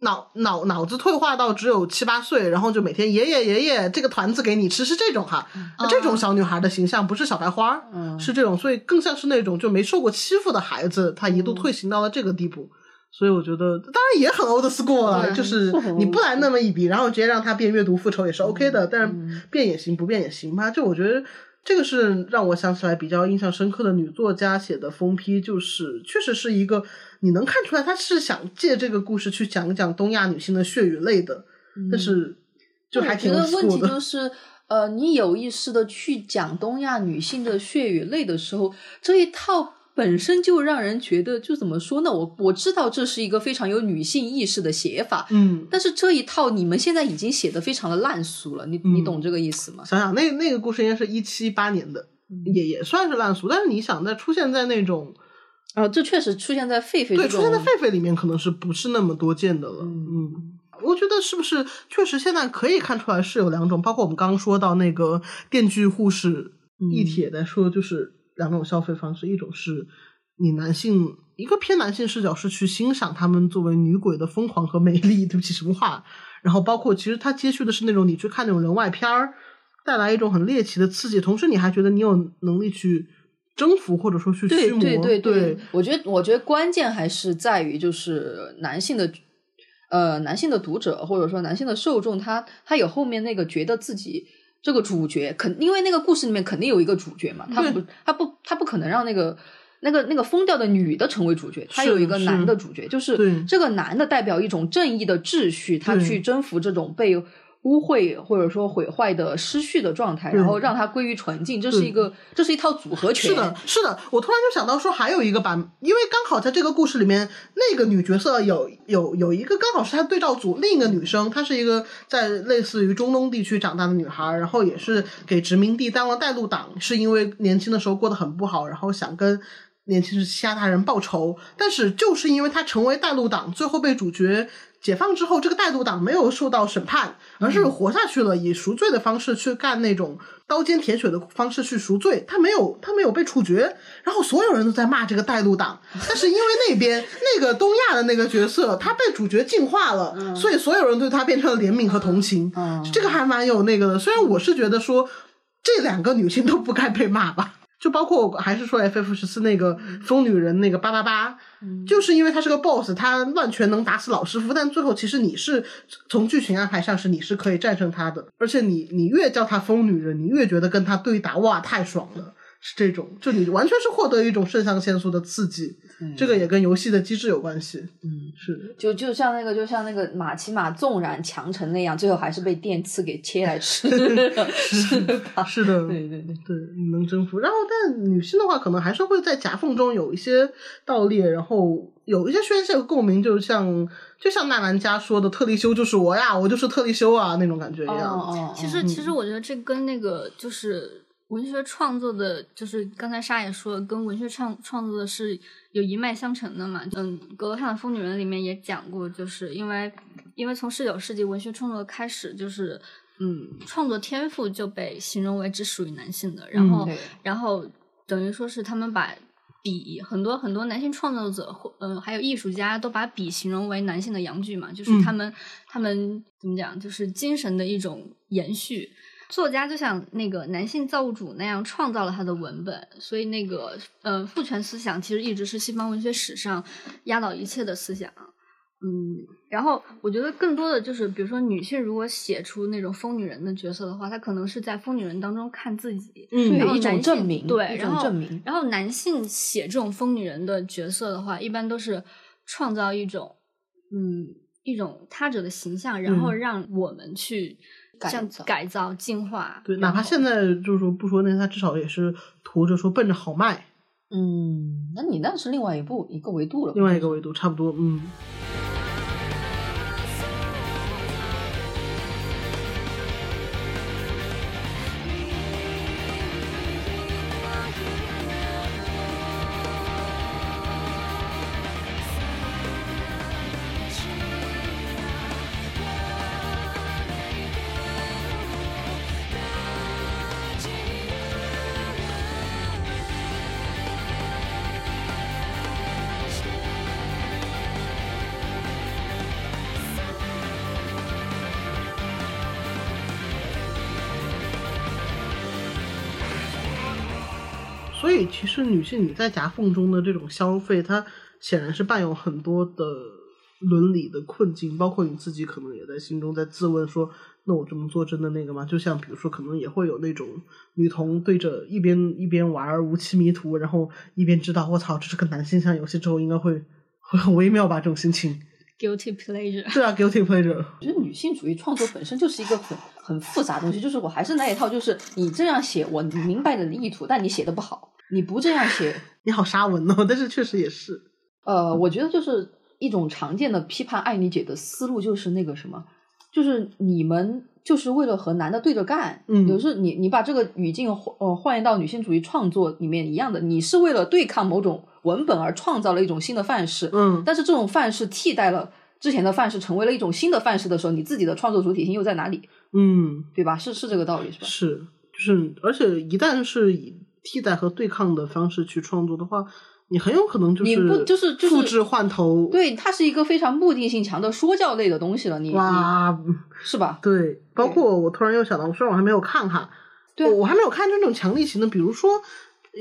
脑脑脑子退化到只有七八岁，然后就每天爷爷爷爷这个团子给你吃，是这种哈，这种小女孩的形象不是小白花，嗯是这种，所以更像是那种就没受过欺负的孩子，他一度退行到了这个地步。所以我觉得，当然也很 old school 了，对就是你不来那么一笔，然后直接让他变阅读复仇也是 OK 的，但是变也行，不变也行吧。就我觉得这个是让我想起来比较印象深刻的女作家写的封批，就是确实是一个你能看出来，他是想借这个故事去讲一讲东亚女性的血与泪的，但是就还挺我 old 觉得问。题就是，呃，你有意识的去讲东亚女性的血与泪的时候，这一套本身就让人觉得，就怎么说呢？我我知道这是一个非常有女性意识的写法，嗯，但是这一套你们现在已经写的非常的烂俗了，你你懂这个意思吗？想想那那个故事应该是一七一八年的，也也算是烂俗。但是你想，在出现在那种啊，这确实出现在狒狒对，出现在狒狒里面可能是不是那么多见的了？嗯，我觉得是不是确实现在可以看出来是有两种，包括我们刚刚说到那个电锯护士一体也在说，就是两种消费方式，一种是你男性一个偏男性视角是去欣赏他们作为女鬼的疯狂和美丽，对不起什么话，然后包括其实它接续的是那种你去看那种人外片儿，带来一种很猎奇的刺激，同时你还觉得你有能力去。征服或者说去驱魔，对对对。对，我觉得我觉得关键还是在于就是男性的呃男性的读者或者说男性的受众，他他有后面那个觉得自己这个主角肯因为那个故事里面肯定有一个主角嘛，他不他不他不可能让那个。那个那个疯掉的女的成为主角，他有一个男的主角，就是这个男的代表一种正义的秩序，他去征服这种被污秽或者说毁坏的失序的状态，然后让它归于纯净，这是一个这是一套组合拳。是的，是的，我突然就想到说，还有一个版，因为刚好在这个故事里面，那个女角色有有有一个刚好是她对照组另一个女生，她是一个在类似于中东地区长大的女孩，然后也是给殖民地当了带路党，是因为年轻的时候过得很不好，然后想跟。年轻时欺压他人报仇，但是就是因为他成为带路党，最后被主角解放之后，这个带路党没有受到审判，而是活下去了，以赎罪的方式去干那种刀尖舔血的方式去赎罪。他没有，他没有被处决，然后所有人都在骂这个带路党，但是因为那边那个东亚的那个角色，他被主角净化了，所以所有人对他变成了怜悯和同情。这个还蛮有那个的。虽然我是觉得说这两个女性都不该被骂吧。就包括还是说 F F 十四那个疯女人那个八八八，就是因为他是个 boss，他乱拳能打死老师傅，但最后其实你是从剧情安排上是你是可以战胜他的，而且你你越叫他疯女人，你越觉得跟他对打哇太爽了，是这种，就你完全是获得一种肾上腺素的刺激，这个也跟游戏的机制有关系，嗯，是的。就就像那个就像那个马奇马纵然强成那样，最后还是被电刺给切来吃，是吧？是的，对对对。对，你能征服。然后，但女性的话，可能还是会在夹缝中有一些盗猎，然后有一些宣泄和共鸣，就像就像纳兰家说的“特立修就是我呀，我就是特立修啊”那种感觉一样。哦其实，其实我觉得这跟那个就是文学创作的，就是刚才沙也说，跟文学创创作的是有一脉相承的嘛。嗯，《阁楼上的疯女人》里面也讲过，就是因为因为从十九世纪文学创作开始，就是嗯，创作天赋就被形容为只属于男性的，然后、对然后等于说是他们把。笔很多很多男性创作者或嗯、还有艺术家都把笔形容为男性的阳具嘛，就是他们、他们怎么讲，就是精神的一种延续。作家就像那个男性造物主那样创造了他的文本，所以那个呃父权思想其实一直是西方文学史上压倒一切的思想。嗯，然后我觉得更多的就是，比如说女性如果写出那种疯女人的角色的话，她可能是在疯女人当中看自己，嗯对一种证明对，一然后种证明然后男性写这种疯女人的角色的话，一般都是创造一种嗯一种他者的形象，然后嗯让我们去像改造改造、进化。对，哪怕现在就是说不说那，他至少也是图着说奔着好卖，嗯，那你那是另外一部一个维度了，另外一个维度差不多，嗯。女性你在夹缝中的这种消费，它显然是伴有很多的伦理的困境，包括你自己可能也在心中在自问说：那我这么做真的那个吗？就像比如说，可能也会有那种女童对着一边一边玩无期迷途，然后一边知道我操，这是个男性向游戏之后，应该会会很微妙吧？这种心情。guilty pleasure。对啊，guilty pleasure。我觉得女性主义创作本身就是一个很很复杂的东西，就是我还是那一套，就是你这样写，我明白你的意图，但你写的不好，你不这样写，你好沙文哦，但是确实也是。呃，我觉得就是一种常见的批判爱理解的思路，就是那个什么，就是你们就是为了和男的对着干，嗯有时候你你把这个语境换呃换移到女性主义创作里面一样的，你是为了对抗某种文本而创造了一种新的范式，嗯但是这种范式替代了之前的范式，成为了一种新的范式的时候，你自己的创作主体性又在哪里？嗯，对吧？是是这个道理是吧？是，就是，而且一旦是以替代和对抗的方式去创作的话，你很有可能就你不就是就是复制换头，对，它是一个非常目的性强的说教类的东西了，你你哇，是吧？对，包括我突然又想到，虽然我还没有看哈，对我我还没有看这种强力型的，比如说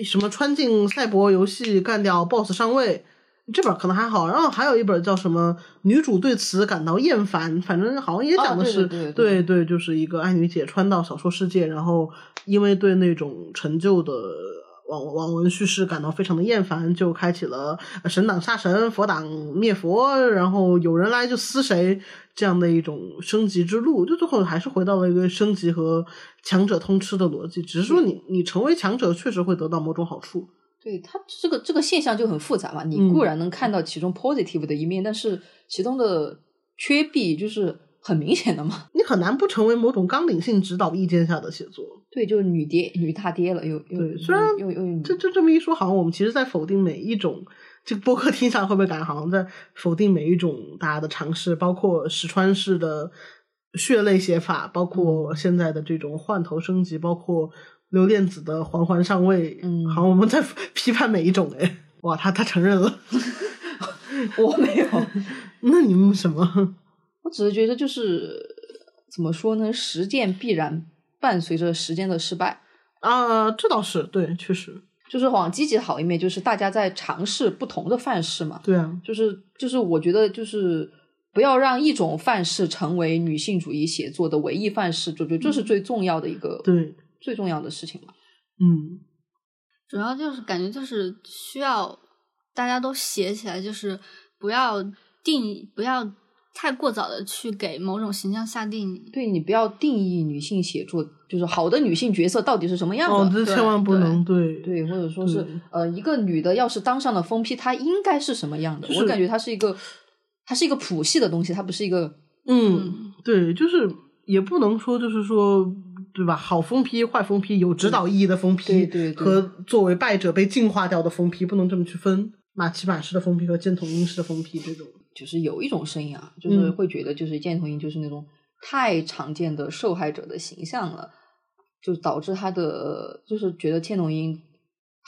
什么穿进赛博游戏干掉 BOSS 上位。这本可能还好，然后还有一本叫什么？女主对此感到厌烦，反正好像也讲的是，对对对对就是一个爱女姐穿到小说世界，然后因为对那种陈旧的网网文叙事感到非常的厌烦，就开启了呃神挡杀神、佛挡灭佛，然后有人来就撕谁这样的一种升级之路，就最后还是回到了一个升级和强者通吃的逻辑，只是说你你成为强者确实会得到某种好处。对他这个这个现象就很复杂嘛，你嗯固然能看到其中 positive 的一面，但是其中的缺弊就是很明显的嘛。你很难不成为某种纲领性指导意见下的写作。对，就是女爹女大爹了，又又虽然又又又这这这么一说，好像我们其实在否定每一种，这个播客听起来会不会感觉好像在否定每一种大家的尝试，包括石川式的血泪写法，包括嗯现在的这种换头升级，包括刘恋子的环环上位，嗯好像我们在 批判每一种哎，哇，他他承认了，我没有，那你们什么？我只是觉得就是怎么说呢，实践必然伴随着时间的失败。啊，这倒是对，确实，就是往积极好一面，就是大家在尝试不同的范式嘛。对啊，就是就是，我觉得就是不要让一种范式成为女性主义写作的唯一范式，就觉得这是最重要的一个对，最重要的事情嘛。嗯，主要就是感觉就是需要大家都写起来，就是不要定，不要太过早的去给某种形象下定义。对你不要定义女性写作，就是好的女性角色到底是什么样的。哦，这千万不能对对，或者说是呃，一个女的要是当上了疯批，她应该是什么样的？就是我感觉她是一个，它是一个谱系的东西，它不是一个嗯，对，就是也不能说就是说，对吧？好疯批、坏疯批，有指导意义的疯批，对对对和作为败者被净化掉的疯批，不能这么去分。马奇马式的疯批和剑童音式的疯批这种，就是有一种声音啊，就是嗯会觉得就是剑童音就是那种太常见的受害者的形象了，就导致他的就是觉得剑童音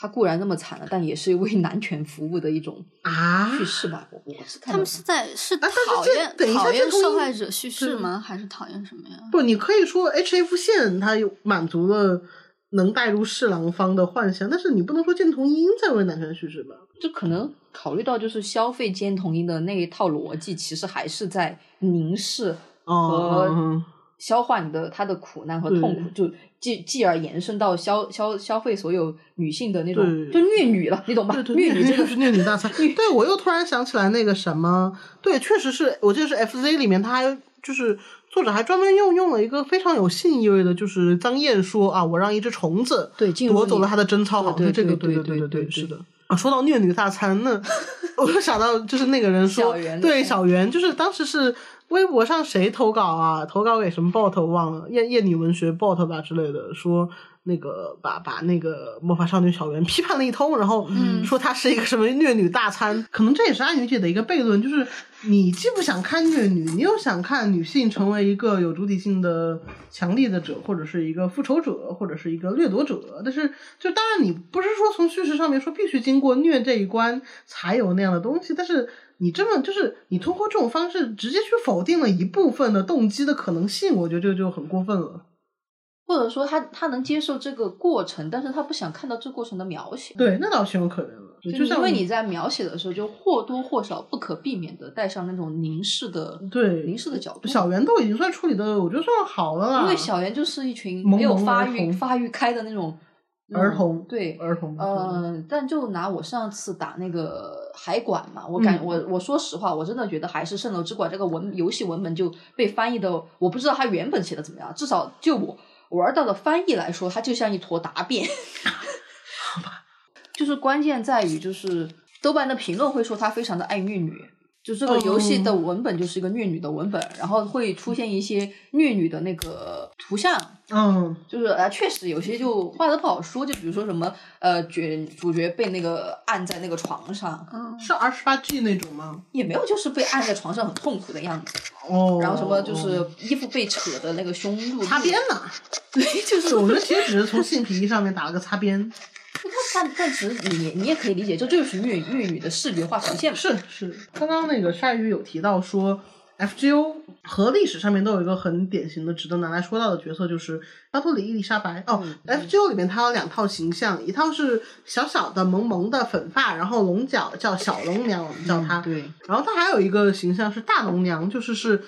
他固然那么惨了，但也是为 男权服务的一种啊叙事吧。我我是看他们是在是但是讨这厌讨厌等一下这同意受害者叙事吗？还是讨厌什么呀？不，你可以说 H F 线它有满足了能带入侍郎方的幻想，但是你不能说剑童英在为男权叙事吧？就可能考虑到就是消费剑童音的那一套逻辑，其实还是在凝视和消化你的他的苦难和痛苦，就继继而延伸到消消消费所有女性的那种就虐女了，你懂吧？对对，虐女这个就 是虐女大餐。对我又突然想起来那个什么，对，确实是我记得是 FZ 里面，他还就是作者还专门用用了一个非常有性意味的，就是张燕说啊，我让一只虫子对进夺走了他的贞操，好像是这个，对对对对对是的。啊，说到虐女大餐呢，我就想到就是那个人说小，对嗯小圆，就是当时是微博上谁投稿啊？投稿给什么 bot 忘了，艳艳女文学 bot 吧之类的，说那个把把那个魔法少女小圆批判了一通，然后嗯说她是一个什么虐女大餐，可能这也是安女姐的一个悖论，就是你既不想看虐女，你又想看女性成为一个有主体性的强力的者，或者是一个复仇者，或者是一个掠夺者，但是就当然你不是说从叙事上面说必须经过虐这一关才有那样的东西，但是。你这么就是你通过这种方式直接去否定了一部分的动机的可能性，我觉得这个就很过分了。或者说他他能接受这个过程，但是他不想看到这过程的描写。对，那倒情有可能了。就就像因为你在描写的时候，就或多或少不可避免的带上那种凝视的对凝视的角度。小圆都已经算处理的，我觉得算好了啦。因为小圆就是一群没有发育发育开的那种那种儿童对儿童，呃，但就拿我上次打那个海馆嘛，我感、嗯我我说实话，我真的觉得还是《蜃楼之馆》这个文游戏文本就被翻译的，我不知道它原本写的怎么样，至少就我玩到的翻译来说，它就像一坨答辩。好吧，就是关键在于就是豆瓣的评论会说它非常的爱虐女，就这个游戏的哦文本就是一个虐女的文本，然后会出现一些虐女的那个图像，嗯，就是啊，确实有些就话都不好说，就比如说什么呃，角主角被那个按在那个床上，嗯，是 R 十八 G 那种吗？也没有就是被按在床上很痛苦的样子，哦，然后什么就是哦衣服被扯的那个胸部擦边，呢？对，就是我觉得其实只是从性皮衣上面打了个擦边。但但其实你你也可以理解，就这就是粤粤语的视觉化呈现嘛。是是，刚刚那个鲨鱼有提到说，FGO 和历史上面都有一个很典型的值得拿来说到的角色，就是巴托里伊丽莎白。哦、嗯 f g o 里面它有两套形象，一套是小小的萌萌的粉发，然后龙角叫小龙娘，我们叫她。嗯对，然后它还有一个形象是大龙娘，就是是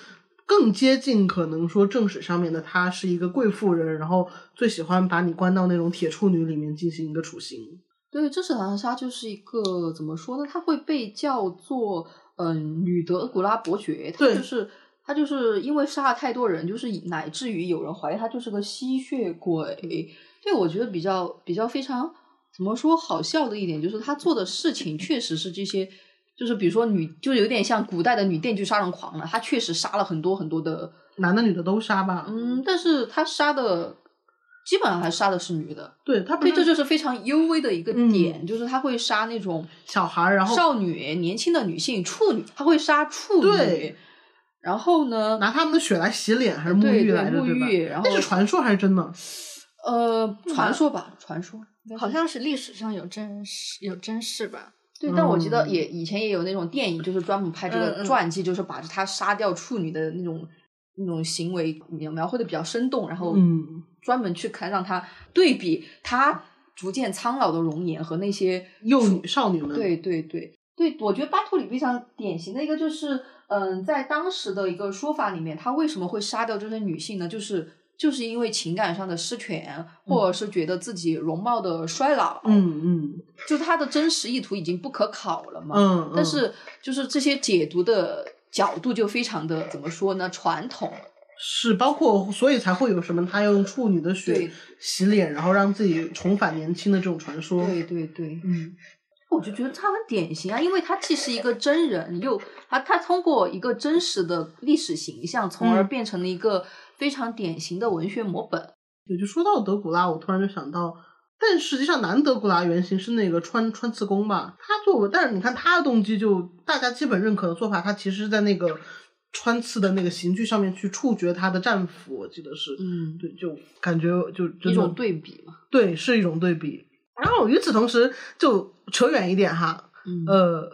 更接近可能说正史上面的她是一个贵妇人，然后最喜欢把你关到那种铁处女里面进行一个处刑。对，这次长沙就是一个怎么说呢？她会被叫做嗯、呃女德古拉伯爵，它对就是她就是因为杀了太多人，就是以乃至于有人怀疑他就是个吸血鬼。对，我觉得比较比较非常怎么说好笑的一点就是他做的事情确实是这些。就是比如说女，就有点像古代的女电锯杀人狂了。她确实杀了很多很多的，男的女的都杀吧？嗯，但是她杀的基本上还杀的是女的。对，她不对，是这就是非常幽微的一个嗯点，就是她会杀那种小孩儿，然后少女、年轻的女性、处女，她会杀处女对。然后呢，拿他们的血来洗脸还是沐浴来着，沐对吧？浴然后那是传说还是真的？呃，传说吧，传说。好像是历史上有真实有真事吧？对，但我记得嗯。也以前也有那种电影，就是专门拍这嗯个嗯传记，就是把他杀掉处女的那种那种行为描描绘的比较生动，然后嗯，专门去看让他对比他逐渐苍老的容颜和那些幼女少女们，对对对。对，我觉得巴托里非常典型的一个就是，嗯，在当时的一个说法里面，他为什么会杀掉这些女性呢？就是就是因为情感上的失权，或者是觉得自己容貌的衰老，嗯嗯就他的真实意图已经不可考了嘛。嗯，嗯但是就是这些解读的角度就非常的怎么说呢？传统。是包括，所以才会有什么他要用处女的血洗脸，然后让自己重返年轻的这种传说。对对对，嗯，我就觉得他很典型啊，因为他既是一个真人，又他他通过一个真实的历史形象，从而嗯变成了一个非常典型的文学模本。也就说到德古拉，我突然就想到，但实际上南德古拉原型是那个川川次公吧？他作为，但是你看他的动机，就大家基本认可的做法，他其实是在那个穿刺的那个刑具上面去处决他的战俘，我记得是，嗯，对，就感觉就一种对比嘛。对，是一种对比。然后与此同时，就扯远一点哈，嗯呃，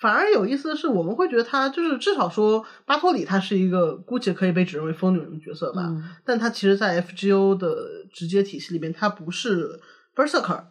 反而有意思的是，我们会觉得他就是至少说巴托里他是一个姑且可以被指认为疯女人的角色吧，嗯但他其实，在 FGO 的直接体系里边，他不是 Berserker。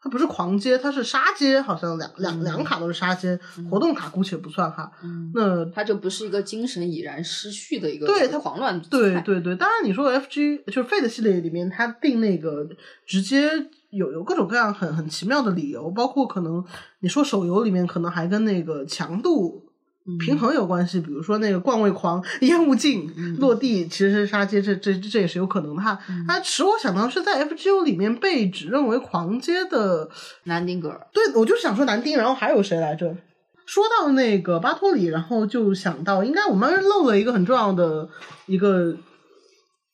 他不是狂接，他是杀接，好像两两两卡都是杀接，活动卡姑且不算哈。嗯，那他就不是一个精神已然失序的一个对他狂乱对对对，当然你说 F G 就是 Fate 系列里面，他定那个直接有有各种各样很很奇妙的理由，包括可能你说手游里面可能还跟那个强度嗯平衡有关系，比如说那个冠位狂烟雾镜、嗯落地其实是杀街，这这这也是有可能的哈。它使我想到是在 F G O 里面被指认为狂街的，南丁格尔。对我就想说南丁，然后还有谁来着？说到那个巴托里，然后就想到，应该我们漏了一个很重要的一个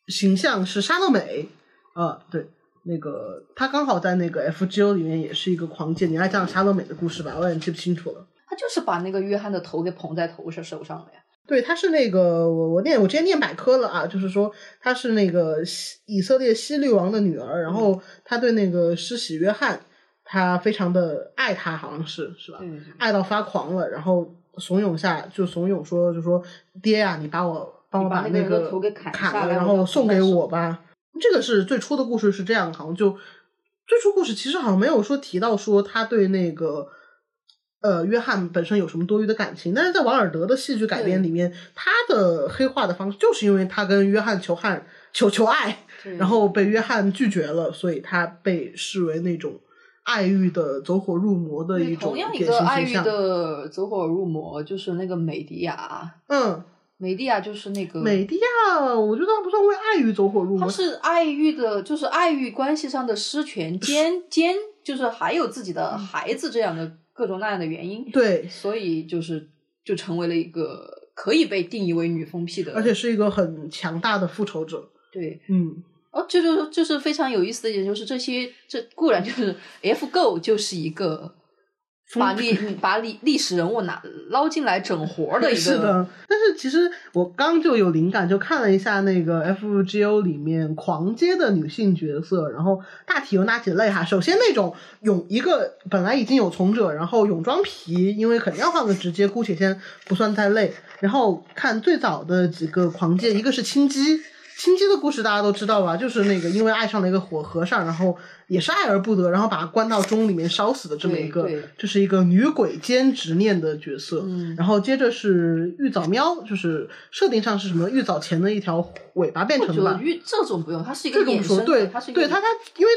形象是沙乐美，呃，对，那个他刚好在那个 FGO 里面也是一个狂剑，你来讲沙乐美的故事吧，我有点记不清楚了。他就是把那个约翰的头给捧在头上手上了呀。对，他是那个我我念我之前念百科了啊，就是说他是那个西以色列西律王的女儿，然后他对那个施洗约翰，他非常的爱他，好像是是吧？爱到发狂了，然后怂恿下就怂恿说就说爹呀、你把我帮我把那个头给砍砍了，然后送给我吧。这个是最初的故事是这样，好像就最初故事其实好像没有说提到说他对那个。呃，约翰本身有什么多余的感情？但是在王尔德的戏剧改编里面，他的黑化的方式就是因为他跟约翰求汉求求爱，然后被约翰拒绝了，所以他被视为那种爱欲的走火入魔的一种同样一典个爱欲型形象。的走火入魔，就是那个美迪亚。嗯，美蒂亚就是那个美蒂亚，我觉得他不算为爱欲走火入魔，他是爱欲的，就是爱欲关系上的失权兼兼，就是还有自己的孩子这样的各种那样的原因，对所以就是就成为了一个可以被定义为女疯癖的，而且是一个很强大的复仇者。对，嗯，哦，这就就是非常有意思的一点，就是这些这固然就是 F Go 就是一个把历把历历史人物拿捞进来整活儿的一个，是的，但是其实我刚就有灵感，就看了一下那个 FGO 里面狂接的女性角色，然后大体有哪几类哈。首先那种泳一个本来已经有从者，然后泳装皮，因为肯定要换个直接，姑且先不算太累。然后看最早的几个狂接，一个是青姬。青姬的故事大家都知道吧？就是那个因为爱上了一个火和尚，然后也是爱而不得，然后把他关到钟里面烧死的这么一个对对，这是一个女鬼兼执念的角色。嗯然后接着是玉藻喵，就是设定上是什么玉藻前的一条尾巴变成的吧。玉这种不用，它是一个这种说衍生，对它是一个对，它它因为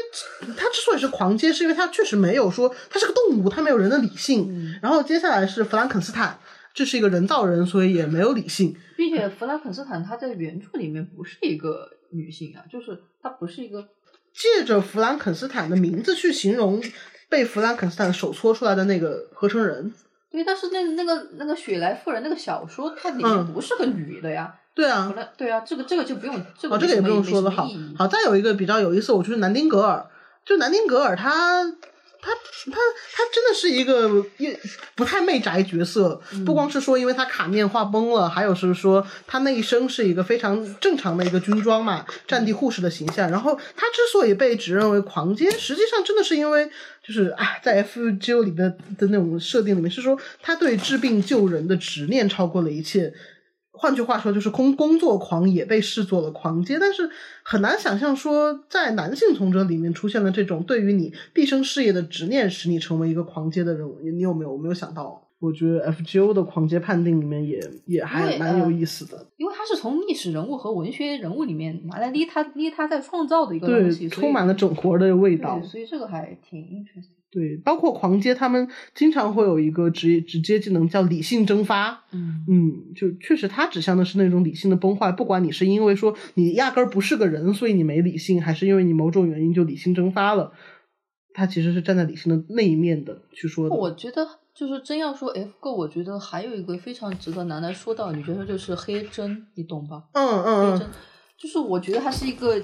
它之所以是狂接，是因为它确实没有说它是个动物，它没有人的理性。嗯然后接下来是弗兰肯斯坦，这是一个人造人，所以也没有理性。并且弗兰肯斯坦他在原著里面不是一个女性啊，就是她不是一个借着弗兰肯斯坦的名字去形容被弗兰肯斯坦手搓出来的那个合成人。对，但是那那个那个雪莱夫人那个小说，它里面嗯不是个女的呀。对啊对啊，这个这个就不用这个哦，这个也不用说了。好好，再有一个比较有意思，我觉得南丁格尔，就南丁格尔他。他他他真的是一个一不太媚宅角色，不光是说因为他卡面画崩了，还有是说他那一生是一个非常正常的一个军装嘛，战地护士的形象。然后他之所以被指认为狂奸，实际上真的是因为就是哎，在 FGO 里的的那种设定里面是说他对治病救人的执念超过了一切。换句话说，就是工工作狂也被视作了狂阶，但是很难想象说，在男性从者里面出现了这种对于你毕生事业的执念，使你成为一个狂阶的人物。你你有没有？我没有想到。我觉得 FGO 的狂阶判定里面也也还蛮有呃意思的，因为它是从历史人物和文学人物里面拿来捏他捏他在创造的一个东，西，充满了整活的味道对，。所以这个还挺 interesting。对，包括狂街，他们经常会有一个职业直接技能叫理性蒸发。嗯，嗯，就确实，它指向的是那种理性的崩坏。不管你是因为说你压根儿不是个人，所以你没理性，还是因为你某种原因就理性蒸发了，它其实是站在理性的那一面的去说的。我觉得就是真要说 F Go，我觉得还有一个非常值得拿来说到，你觉得就是黑针，你懂吧？嗯嗯嗯，就是我觉得他是一个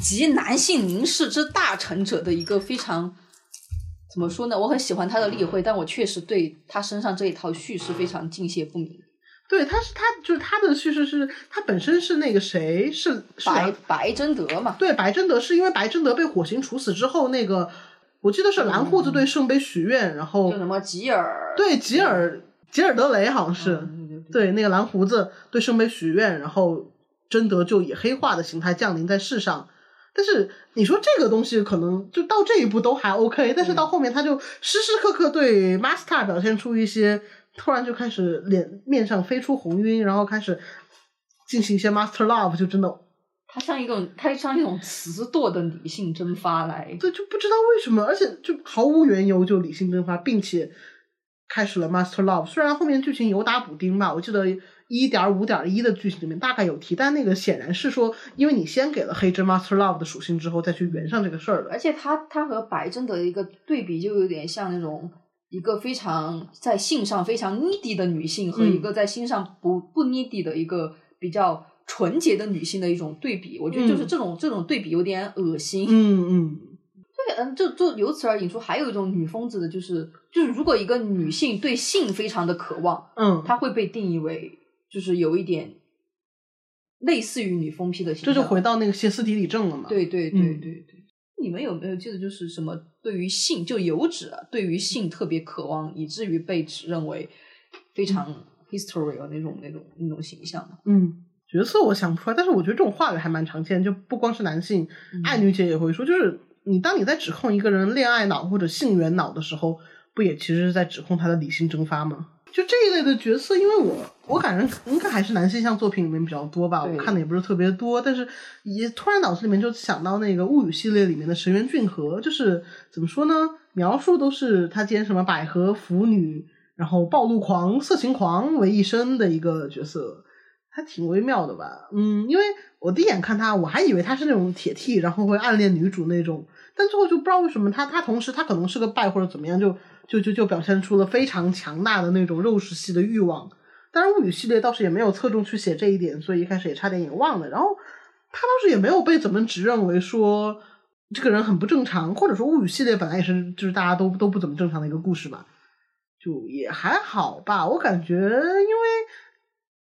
集男性凝视之大成者的一个非常。怎么说呢？我很喜欢他的例会，但我确实对他身上这一套叙事非常敬谢不明。对，他是他就是他的叙事是，他本身是那个谁是是白白贞德嘛，对，白贞德是因为白贞德被火刑处死之后，那个我记得是蓝胡子对圣杯许愿，然后就什么吉尔，对吉尔吉尔德雷好像是、对那个蓝胡子对圣杯许愿，然后贞德就以黑化的形态降临在世上。但是你说这个东西可能就到这一步都还 OK，但是到后面他就时时刻刻对 Master 表现出一些突然就开始脸面上飞出红晕，然后开始进行一些 Master Love，就真的他像一个，他像一种磁舵的理性蒸发来。对，就不知道为什么，而且就毫无缘由就理性蒸发，并且开始了 Master Love。虽然后面剧情有打补丁吧，我记得一点五点一的剧情里面大概有提，但那个显然是说，因为你先给了黑针 Master Love 的属性之后，再去圆上这个事儿的。而且他他和白贞德的一个对比，就有点像那种一个非常在性上非常 needy 的女性和嗯一个在心上不不 needy 的一个比较纯洁的女性的一种对比。我觉得就是嗯这种、这种对比有点恶心。嗯嗯，对，嗯，就就由此而引出还有一种女疯子的，就是就是如果一个女性对性非常的渴望，嗯，她会被定义为就是有一点类似于女疯批的形象。这就回到那个歇斯底里症了嘛。，对对对嗯对对。你们有没有记得，就是什么对于性就油脂啊，对于性特别渴望，以至于被指认为非常 history 的那种那种那种形象？嗯。角色我想不出来，但是我觉得这种话语还蛮常见，就不光是男性，嗯爱女姐也会说，就是你当你在指控一个人恋爱脑或者性缘脑的时候，不也其实是在指控他的理性蒸发吗？就这一类的角色，因为我我感觉应该还是男性向作品里面比较多吧，我看的也不是特别多，但是也突然脑子里面就想到那个物语系列里面的神原俊和，就是怎么说呢，描述都是他兼什么百合腐女，然后暴露狂、色情狂为一身的一个角色。还挺微妙的吧。嗯，因为我第一眼看他，我还以为他是那种铁 T，然后会暗恋女主那种，但最后就不知道为什么他他同时他可能是个败或者怎么样，就就就就表现出了非常强大的那种肉食系的欲望。当然，物语系列倒是也没有侧重去写这一点，所以一开始也差点也忘了。然后他倒是也没有被怎么指认为说这个人很不正常，或者说物语系列本来也是就是大家都都不怎么正常的一个故事吧，就也还好吧。我感觉，因为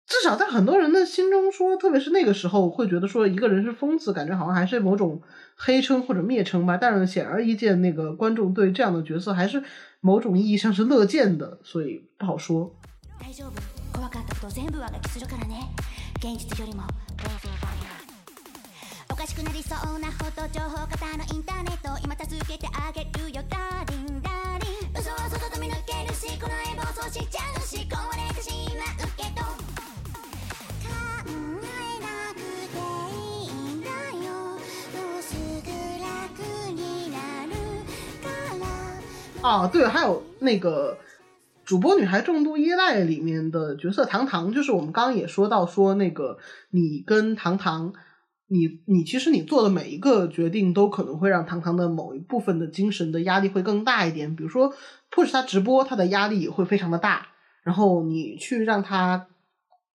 至少在很多人的心中说，特别是那个时候会觉得说一个人是疯子，感觉好像还是某种黑称或者蔑称吧。但是显而易见，那个观众对这样的角色还是某种意义上是乐见的，所以不好说。大丈夫怖かったこと全部上書きするからね現実よりもおかしくなりそうなほど情報型のインターネット今助けてあげるよダーリンダーリン嘘は外飛び抜けるしこの絵暴走しちゃうし壊れてしまう 啊，对，还有那个主播女孩重度依赖里面的角色糖糖，就是我们刚刚也说到说那个你跟糖糖，你你其实你做的每一个决定都可能会让糖糖的某一部分的精神的压力会更大一点，比如说 push 他直播，他的压力也会非常的大，然后你去让他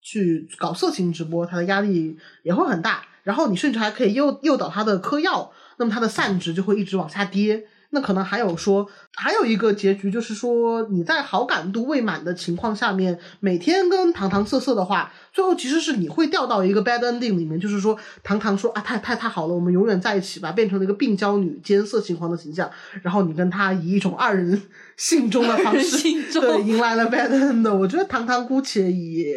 去搞色情直播，他的压力也会很大，然后你甚至还可以诱诱导他的嗑药，那么他的散值就会一直往下跌。那可能还有说，还有一个结局就是说，你在好感度未满的情况下面，每天跟糖糖色色的话，最后其实是你会掉到一个 bad ending 里面，就是说糖糖说啊，太太太好了，我们永远在一起吧，变成了一个病娇女兼色情狂的形象，然后你跟他以一种二人性中的方式，对，迎来了 bad end。我觉得糖糖姑且也。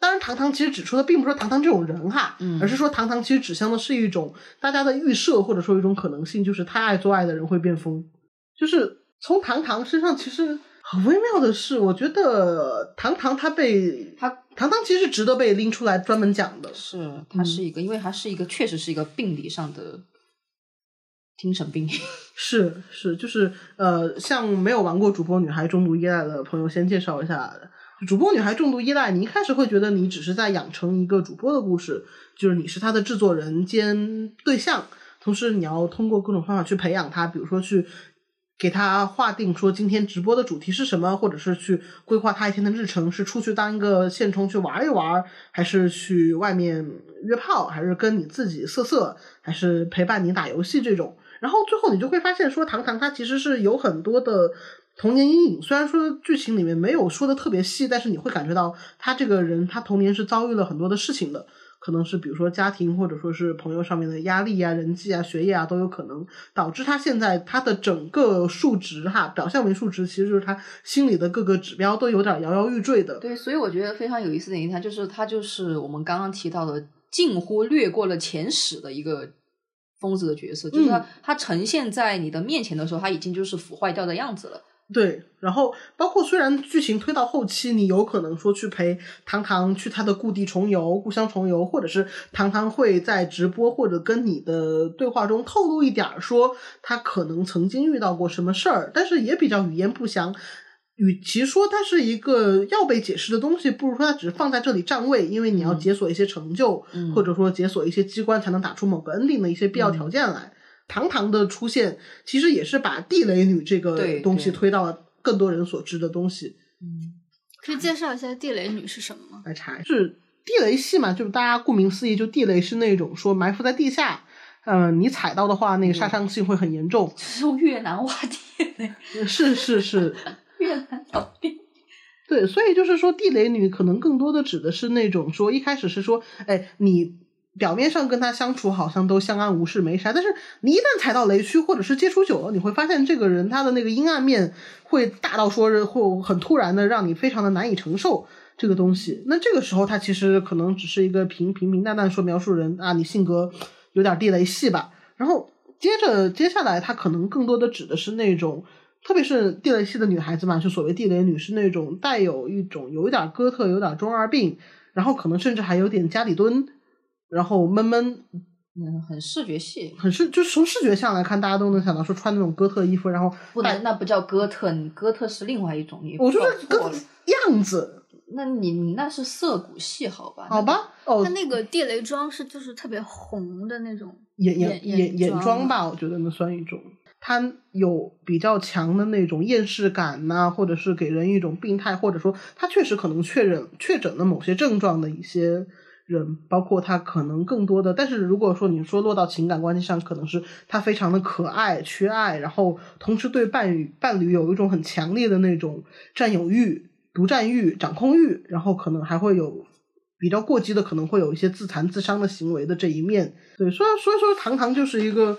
当然，糖糖其实指出的并不是说糖糖这种人哈，嗯而是说糖糖其实指向的是一种大家的预设，或者说一种可能性，就是太爱做爱的人会变疯。就是从糖糖身上，其实很微妙的是，我觉得糖糖他被他糖糖其实值得被拎出来专门讲的。是，他是一个，因为他是一个，确实是一个病理上的精神病。是是，就是呃，像没有玩过主播女孩中毒依赖的朋友，先介绍一下。主播女孩重度依赖，你一开始会觉得你只是在养成一个主播的故事，就是你是她的制作人兼对象，同时你要通过各种方法去培养她，比如说去给她划定说今天直播的主题是什么，或者是去规划她一天的日程，是出去当一个现充去玩一玩，还是去外面约炮，还是跟你自己色色，还是陪伴你打游戏这种。然后最后你就会发现说，糖糖她其实是有很多的童年阴影。虽然说剧情里面没有说的特别细，但是你会感觉到他这个人他童年是遭遇了很多的事情的，可能是比如说家庭或者说是朋友上面的压力啊、人际啊、学业啊都有可能导致他现在他的整个数值哈，表象为数值，其实就是他心里的各个指标都有点摇摇欲坠的。对，所以我觉得非常有意思的一点，就是他就是我们刚刚提到的近乎略过了前史的一个疯子的角色，就是他、嗯他呈现在你的面前的时候，他已经就是腐坏掉的样子了。对，然后包括虽然剧情推到后期，你有可能说去陪糖糖去他的故地重游、故乡重游，或者是糖糖会在直播或者跟你的对话中透露一点儿说他可能曾经遇到过什么事儿，但是也比较语焉不详。与其说它是一个要被解释的东西，不如说它只是放在这里占位，因为你要解锁一些成就，嗯或者说解锁一些机关才能打出某个 ending 的一些必要条件来。糖糖的出现，其实也是把地雷女这个东西推到了更多人所知的东西嗯可以介绍一下地雷女是什么吗？来查。是地雷系嘛？就是大家顾名思义，就地雷是那种说埋伏在地下，嗯、你踩到的话，那个杀伤性会很严重。是用越南挖地雷，是是是，越南倒地。对，所以就是说，地雷女可能更多的指的是那种说，一开始是说，哎，你表面上跟他相处好像都相安无事没啥，但是你一旦踩到雷区或者是接触久了，你会发现这个人他的那个阴暗面会大到说是会很突然的让你非常的难以承受这个东西。那这个时候，他其实可能只是一个平平平淡淡说描述人啊，你性格有点地雷系吧，然后接着接下来，他可能更多的指的是那种。特别是地雷系的女孩子嘛，就所谓地雷女是那种带有一种有一点哥特、有点中二病，然后可能甚至还有点家里蹲，然后闷闷，嗯，很视觉系，很视就是从视觉上来看，大家都能想到说穿那种哥特衣服，然后不能，那不叫哥特，你哥特是另外一种，衣服我说哥特样子，那你你那是涩谷系好吧？好吧，哦他，那个地雷妆是就是特别红的那种眼眼眼眼眼妆妆吧，我觉得那算一种。它有比较强的那种厌世感呐、或者是给人一种病态，或者说他确实可能确诊确诊了某些症状的一些人，包括他可能更多的。但是如果说你说落到情感关系上，可能是他非常的可爱、缺爱，然后同时对伴侣伴侣有一种很强烈的那种占有欲、独占欲、掌控欲，然后可能还会有比较过激的，可能会有一些自残自伤的行为的这一面。对，所以所以说糖糖就是一个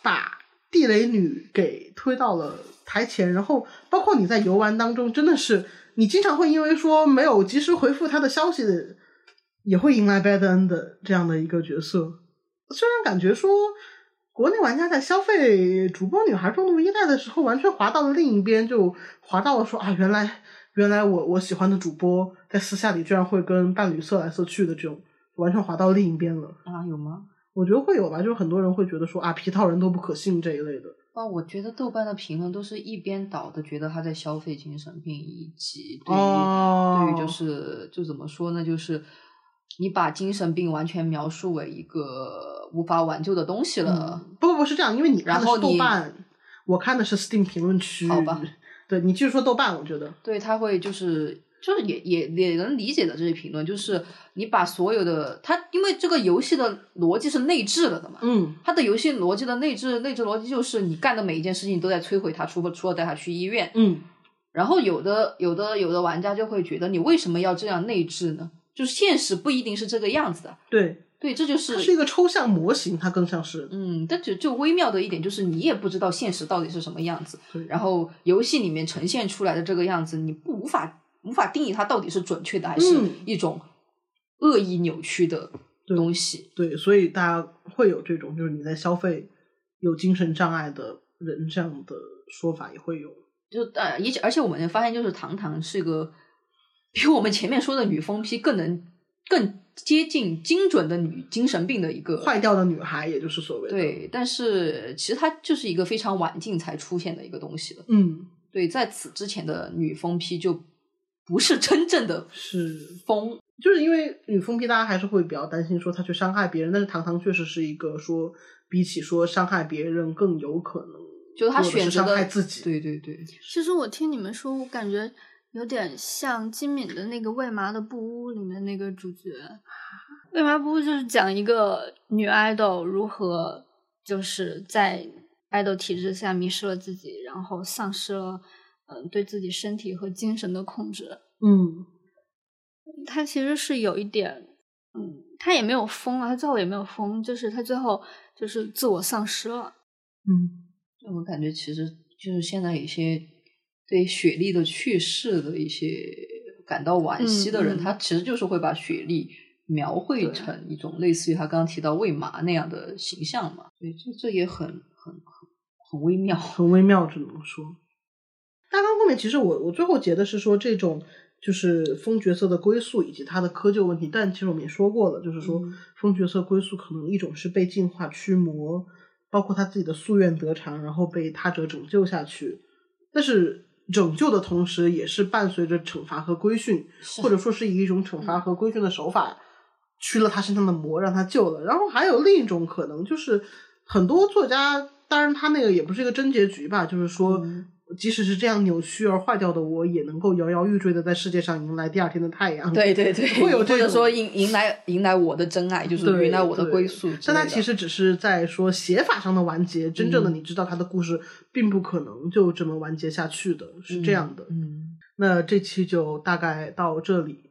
把地雷女给推到了台前，然后包括你在游玩当中，真的是你经常会因为说没有及时回复他的消息，也会迎来 bad end 的这样的一个角色。虽然感觉说国内玩家在消费主播女孩重度依赖的时候，完全滑到了另一边，就滑到了说啊，原来原来我我喜欢的主播在私下里居然会跟伴侣色来色去的这种，完全滑到另一边了。啊，有吗？我觉得会有吧，就是很多人会觉得说啊，皮套人都不可信这一类的。啊，我觉得豆瓣的评论都是一边倒的，觉得他在消费精神病，以及对于、哦对于就是就怎么说呢，就是你把精神病完全描述为一个无法挽救的东西了。嗯不不不是这样，因为你看的是然后你豆瓣，我看的是 Steam 评论区。好吧，对你继续说豆瓣，我觉得对，他会就是就是也也也能理解的这些评论，就是你把所有的他，因为这个游戏的逻辑是内置了的嘛，嗯他的游戏逻辑的内置内置逻辑就是你干的每一件事情都在摧毁他，除了除了带他去医院。嗯然后有的有的有的玩家就会觉得你为什么要这样内置呢？就是现实不一定是这个样子的。对，对，这就是它是一个抽象模型，它更像是嗯，但就就微妙的一点就是你也不知道现实到底是什么样子，对然后游戏里面呈现出来的这个样子，你不无法无法定义它到底是准确的还是嗯一种恶意扭曲的东西。对，所以大家会有这种就是你在消费有精神障碍的人这样的说法也会有。就呃，而且而且我们发现，就是糖糖是一个比我们前面说的女疯批更能更接近精准的女精神病的一个坏掉的女孩，也就是所谓的对，但是其实它就是一个非常晚近才出现的一个东西了。嗯，对，在此之前的女疯批就不是真正的是疯，就是因为女疯批，大家还是会比较担心说她去伤害别人，但是糖糖确实是一个说比起说伤害别人更有可能就是他做的是伤选择的害自己。对对对，其实我听你们说，我感觉有点像金敏的那个《为麻的布屋》里面那个主角。为麻布屋就是讲一个女爱豆如何就是在爱豆体制下迷失了自己，然后丧失了嗯、对自己身体和精神的控制。嗯他其实是有一点，嗯，他也没有疯啊，他最后也没有疯，就是他最后就是自我丧失了。嗯，就我感觉其实就是现在有些对雪莉的去世的一些感到惋惜的人，他其实就是会把雪莉描绘成一种类似于他刚刚提到喂马那样的形象嘛。对，这这也很很很很微妙。很微妙，只能说。大纲后面其实我我最后结的是说这种就是风角色的归宿以及他的窠臼问题，但其实我们也说过了，就是说嗯风角色归宿可能一种是被进化驱魔，包括他自己的夙愿得偿，然后被他者拯救下去，但是拯救的同时也是伴随着惩罚和规训，或者说是以一种惩罚和规训的手法驱了他身上的魔，让他救了。然后还有另一种可能，就是很多作家，当然他那个也不是一个真结局吧，就是说。嗯即使是这样扭曲而坏掉的我，也能够摇摇欲坠的在世界上迎来第二天的太阳。对对对，会有这种或者说迎迎来迎来我的真爱，就是，迎来我的归宿的。但他其实只是在说写法上的完结，真正的嗯你知道他的故事并不可能就这么完结下去的，是这样的。嗯，那这期就大概到这里。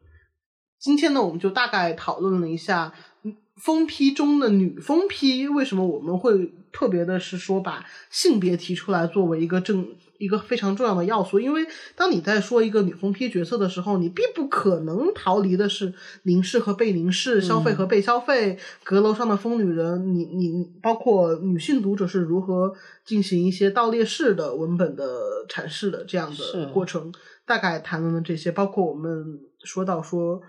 今天呢，我们就大概讨论了一下嗯疯批中的女疯批，为什么我们会特别的是说把性别提出来作为一个正一个非常重要的要素，因为当你在说一个女疯批角色的时候，你必不可能逃离的是凝视和被凝视、消费和被消费、阁楼上的疯女人，你你包括女性读者是如何进行一些倒列式的文本的阐释的这样的过程。大概谈论了这些，包括我们说到说，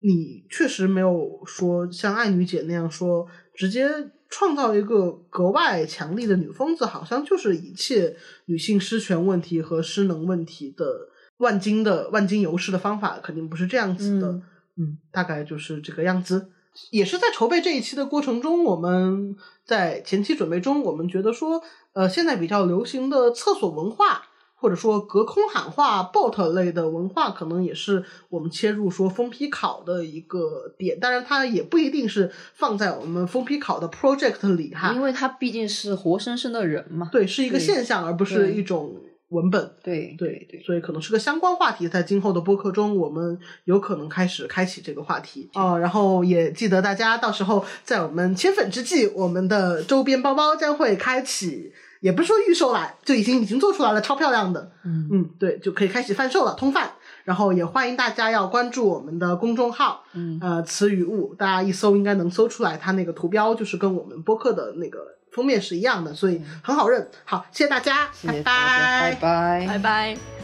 你确实没有说像爱女姐那样说，直接创造一个格外强力的女疯子，好像就是一切女性失权问题和失能问题的万金的万金油式的方法，肯定不是这样子的。嗯嗯，大概就是这个样子。也是在筹备这一期的过程中，我们在前期准备中，我们觉得说，呃，现在比较流行的厕所文化，或者说隔空喊话、bot 类的文化，可能也是我们切入说封批考的一个点。当然，它也不一定是放在我们封批考的 project 里哈，因为它毕竟是活生生的人嘛。对，是一个现象，而不是一种文本。对对对，所以可能是个相关话题，在今后的播客中，我们有可能开始开启这个话题哦。然后也记得大家到时候在我们千粉之际，我们的周边包包将会开启，也不是说预售啦，就已经已经做出来了，超漂亮的。嗯嗯，对，就可以开始贩售了，通贩。然后也欢迎大家要关注我们的公众号，嗯呃，词语物，大家一搜应该能搜出来，它那个图标就是跟我们播客的那个封面是一样的，所以很好认。好，谢谢大家，谢谢大家，拜拜拜拜。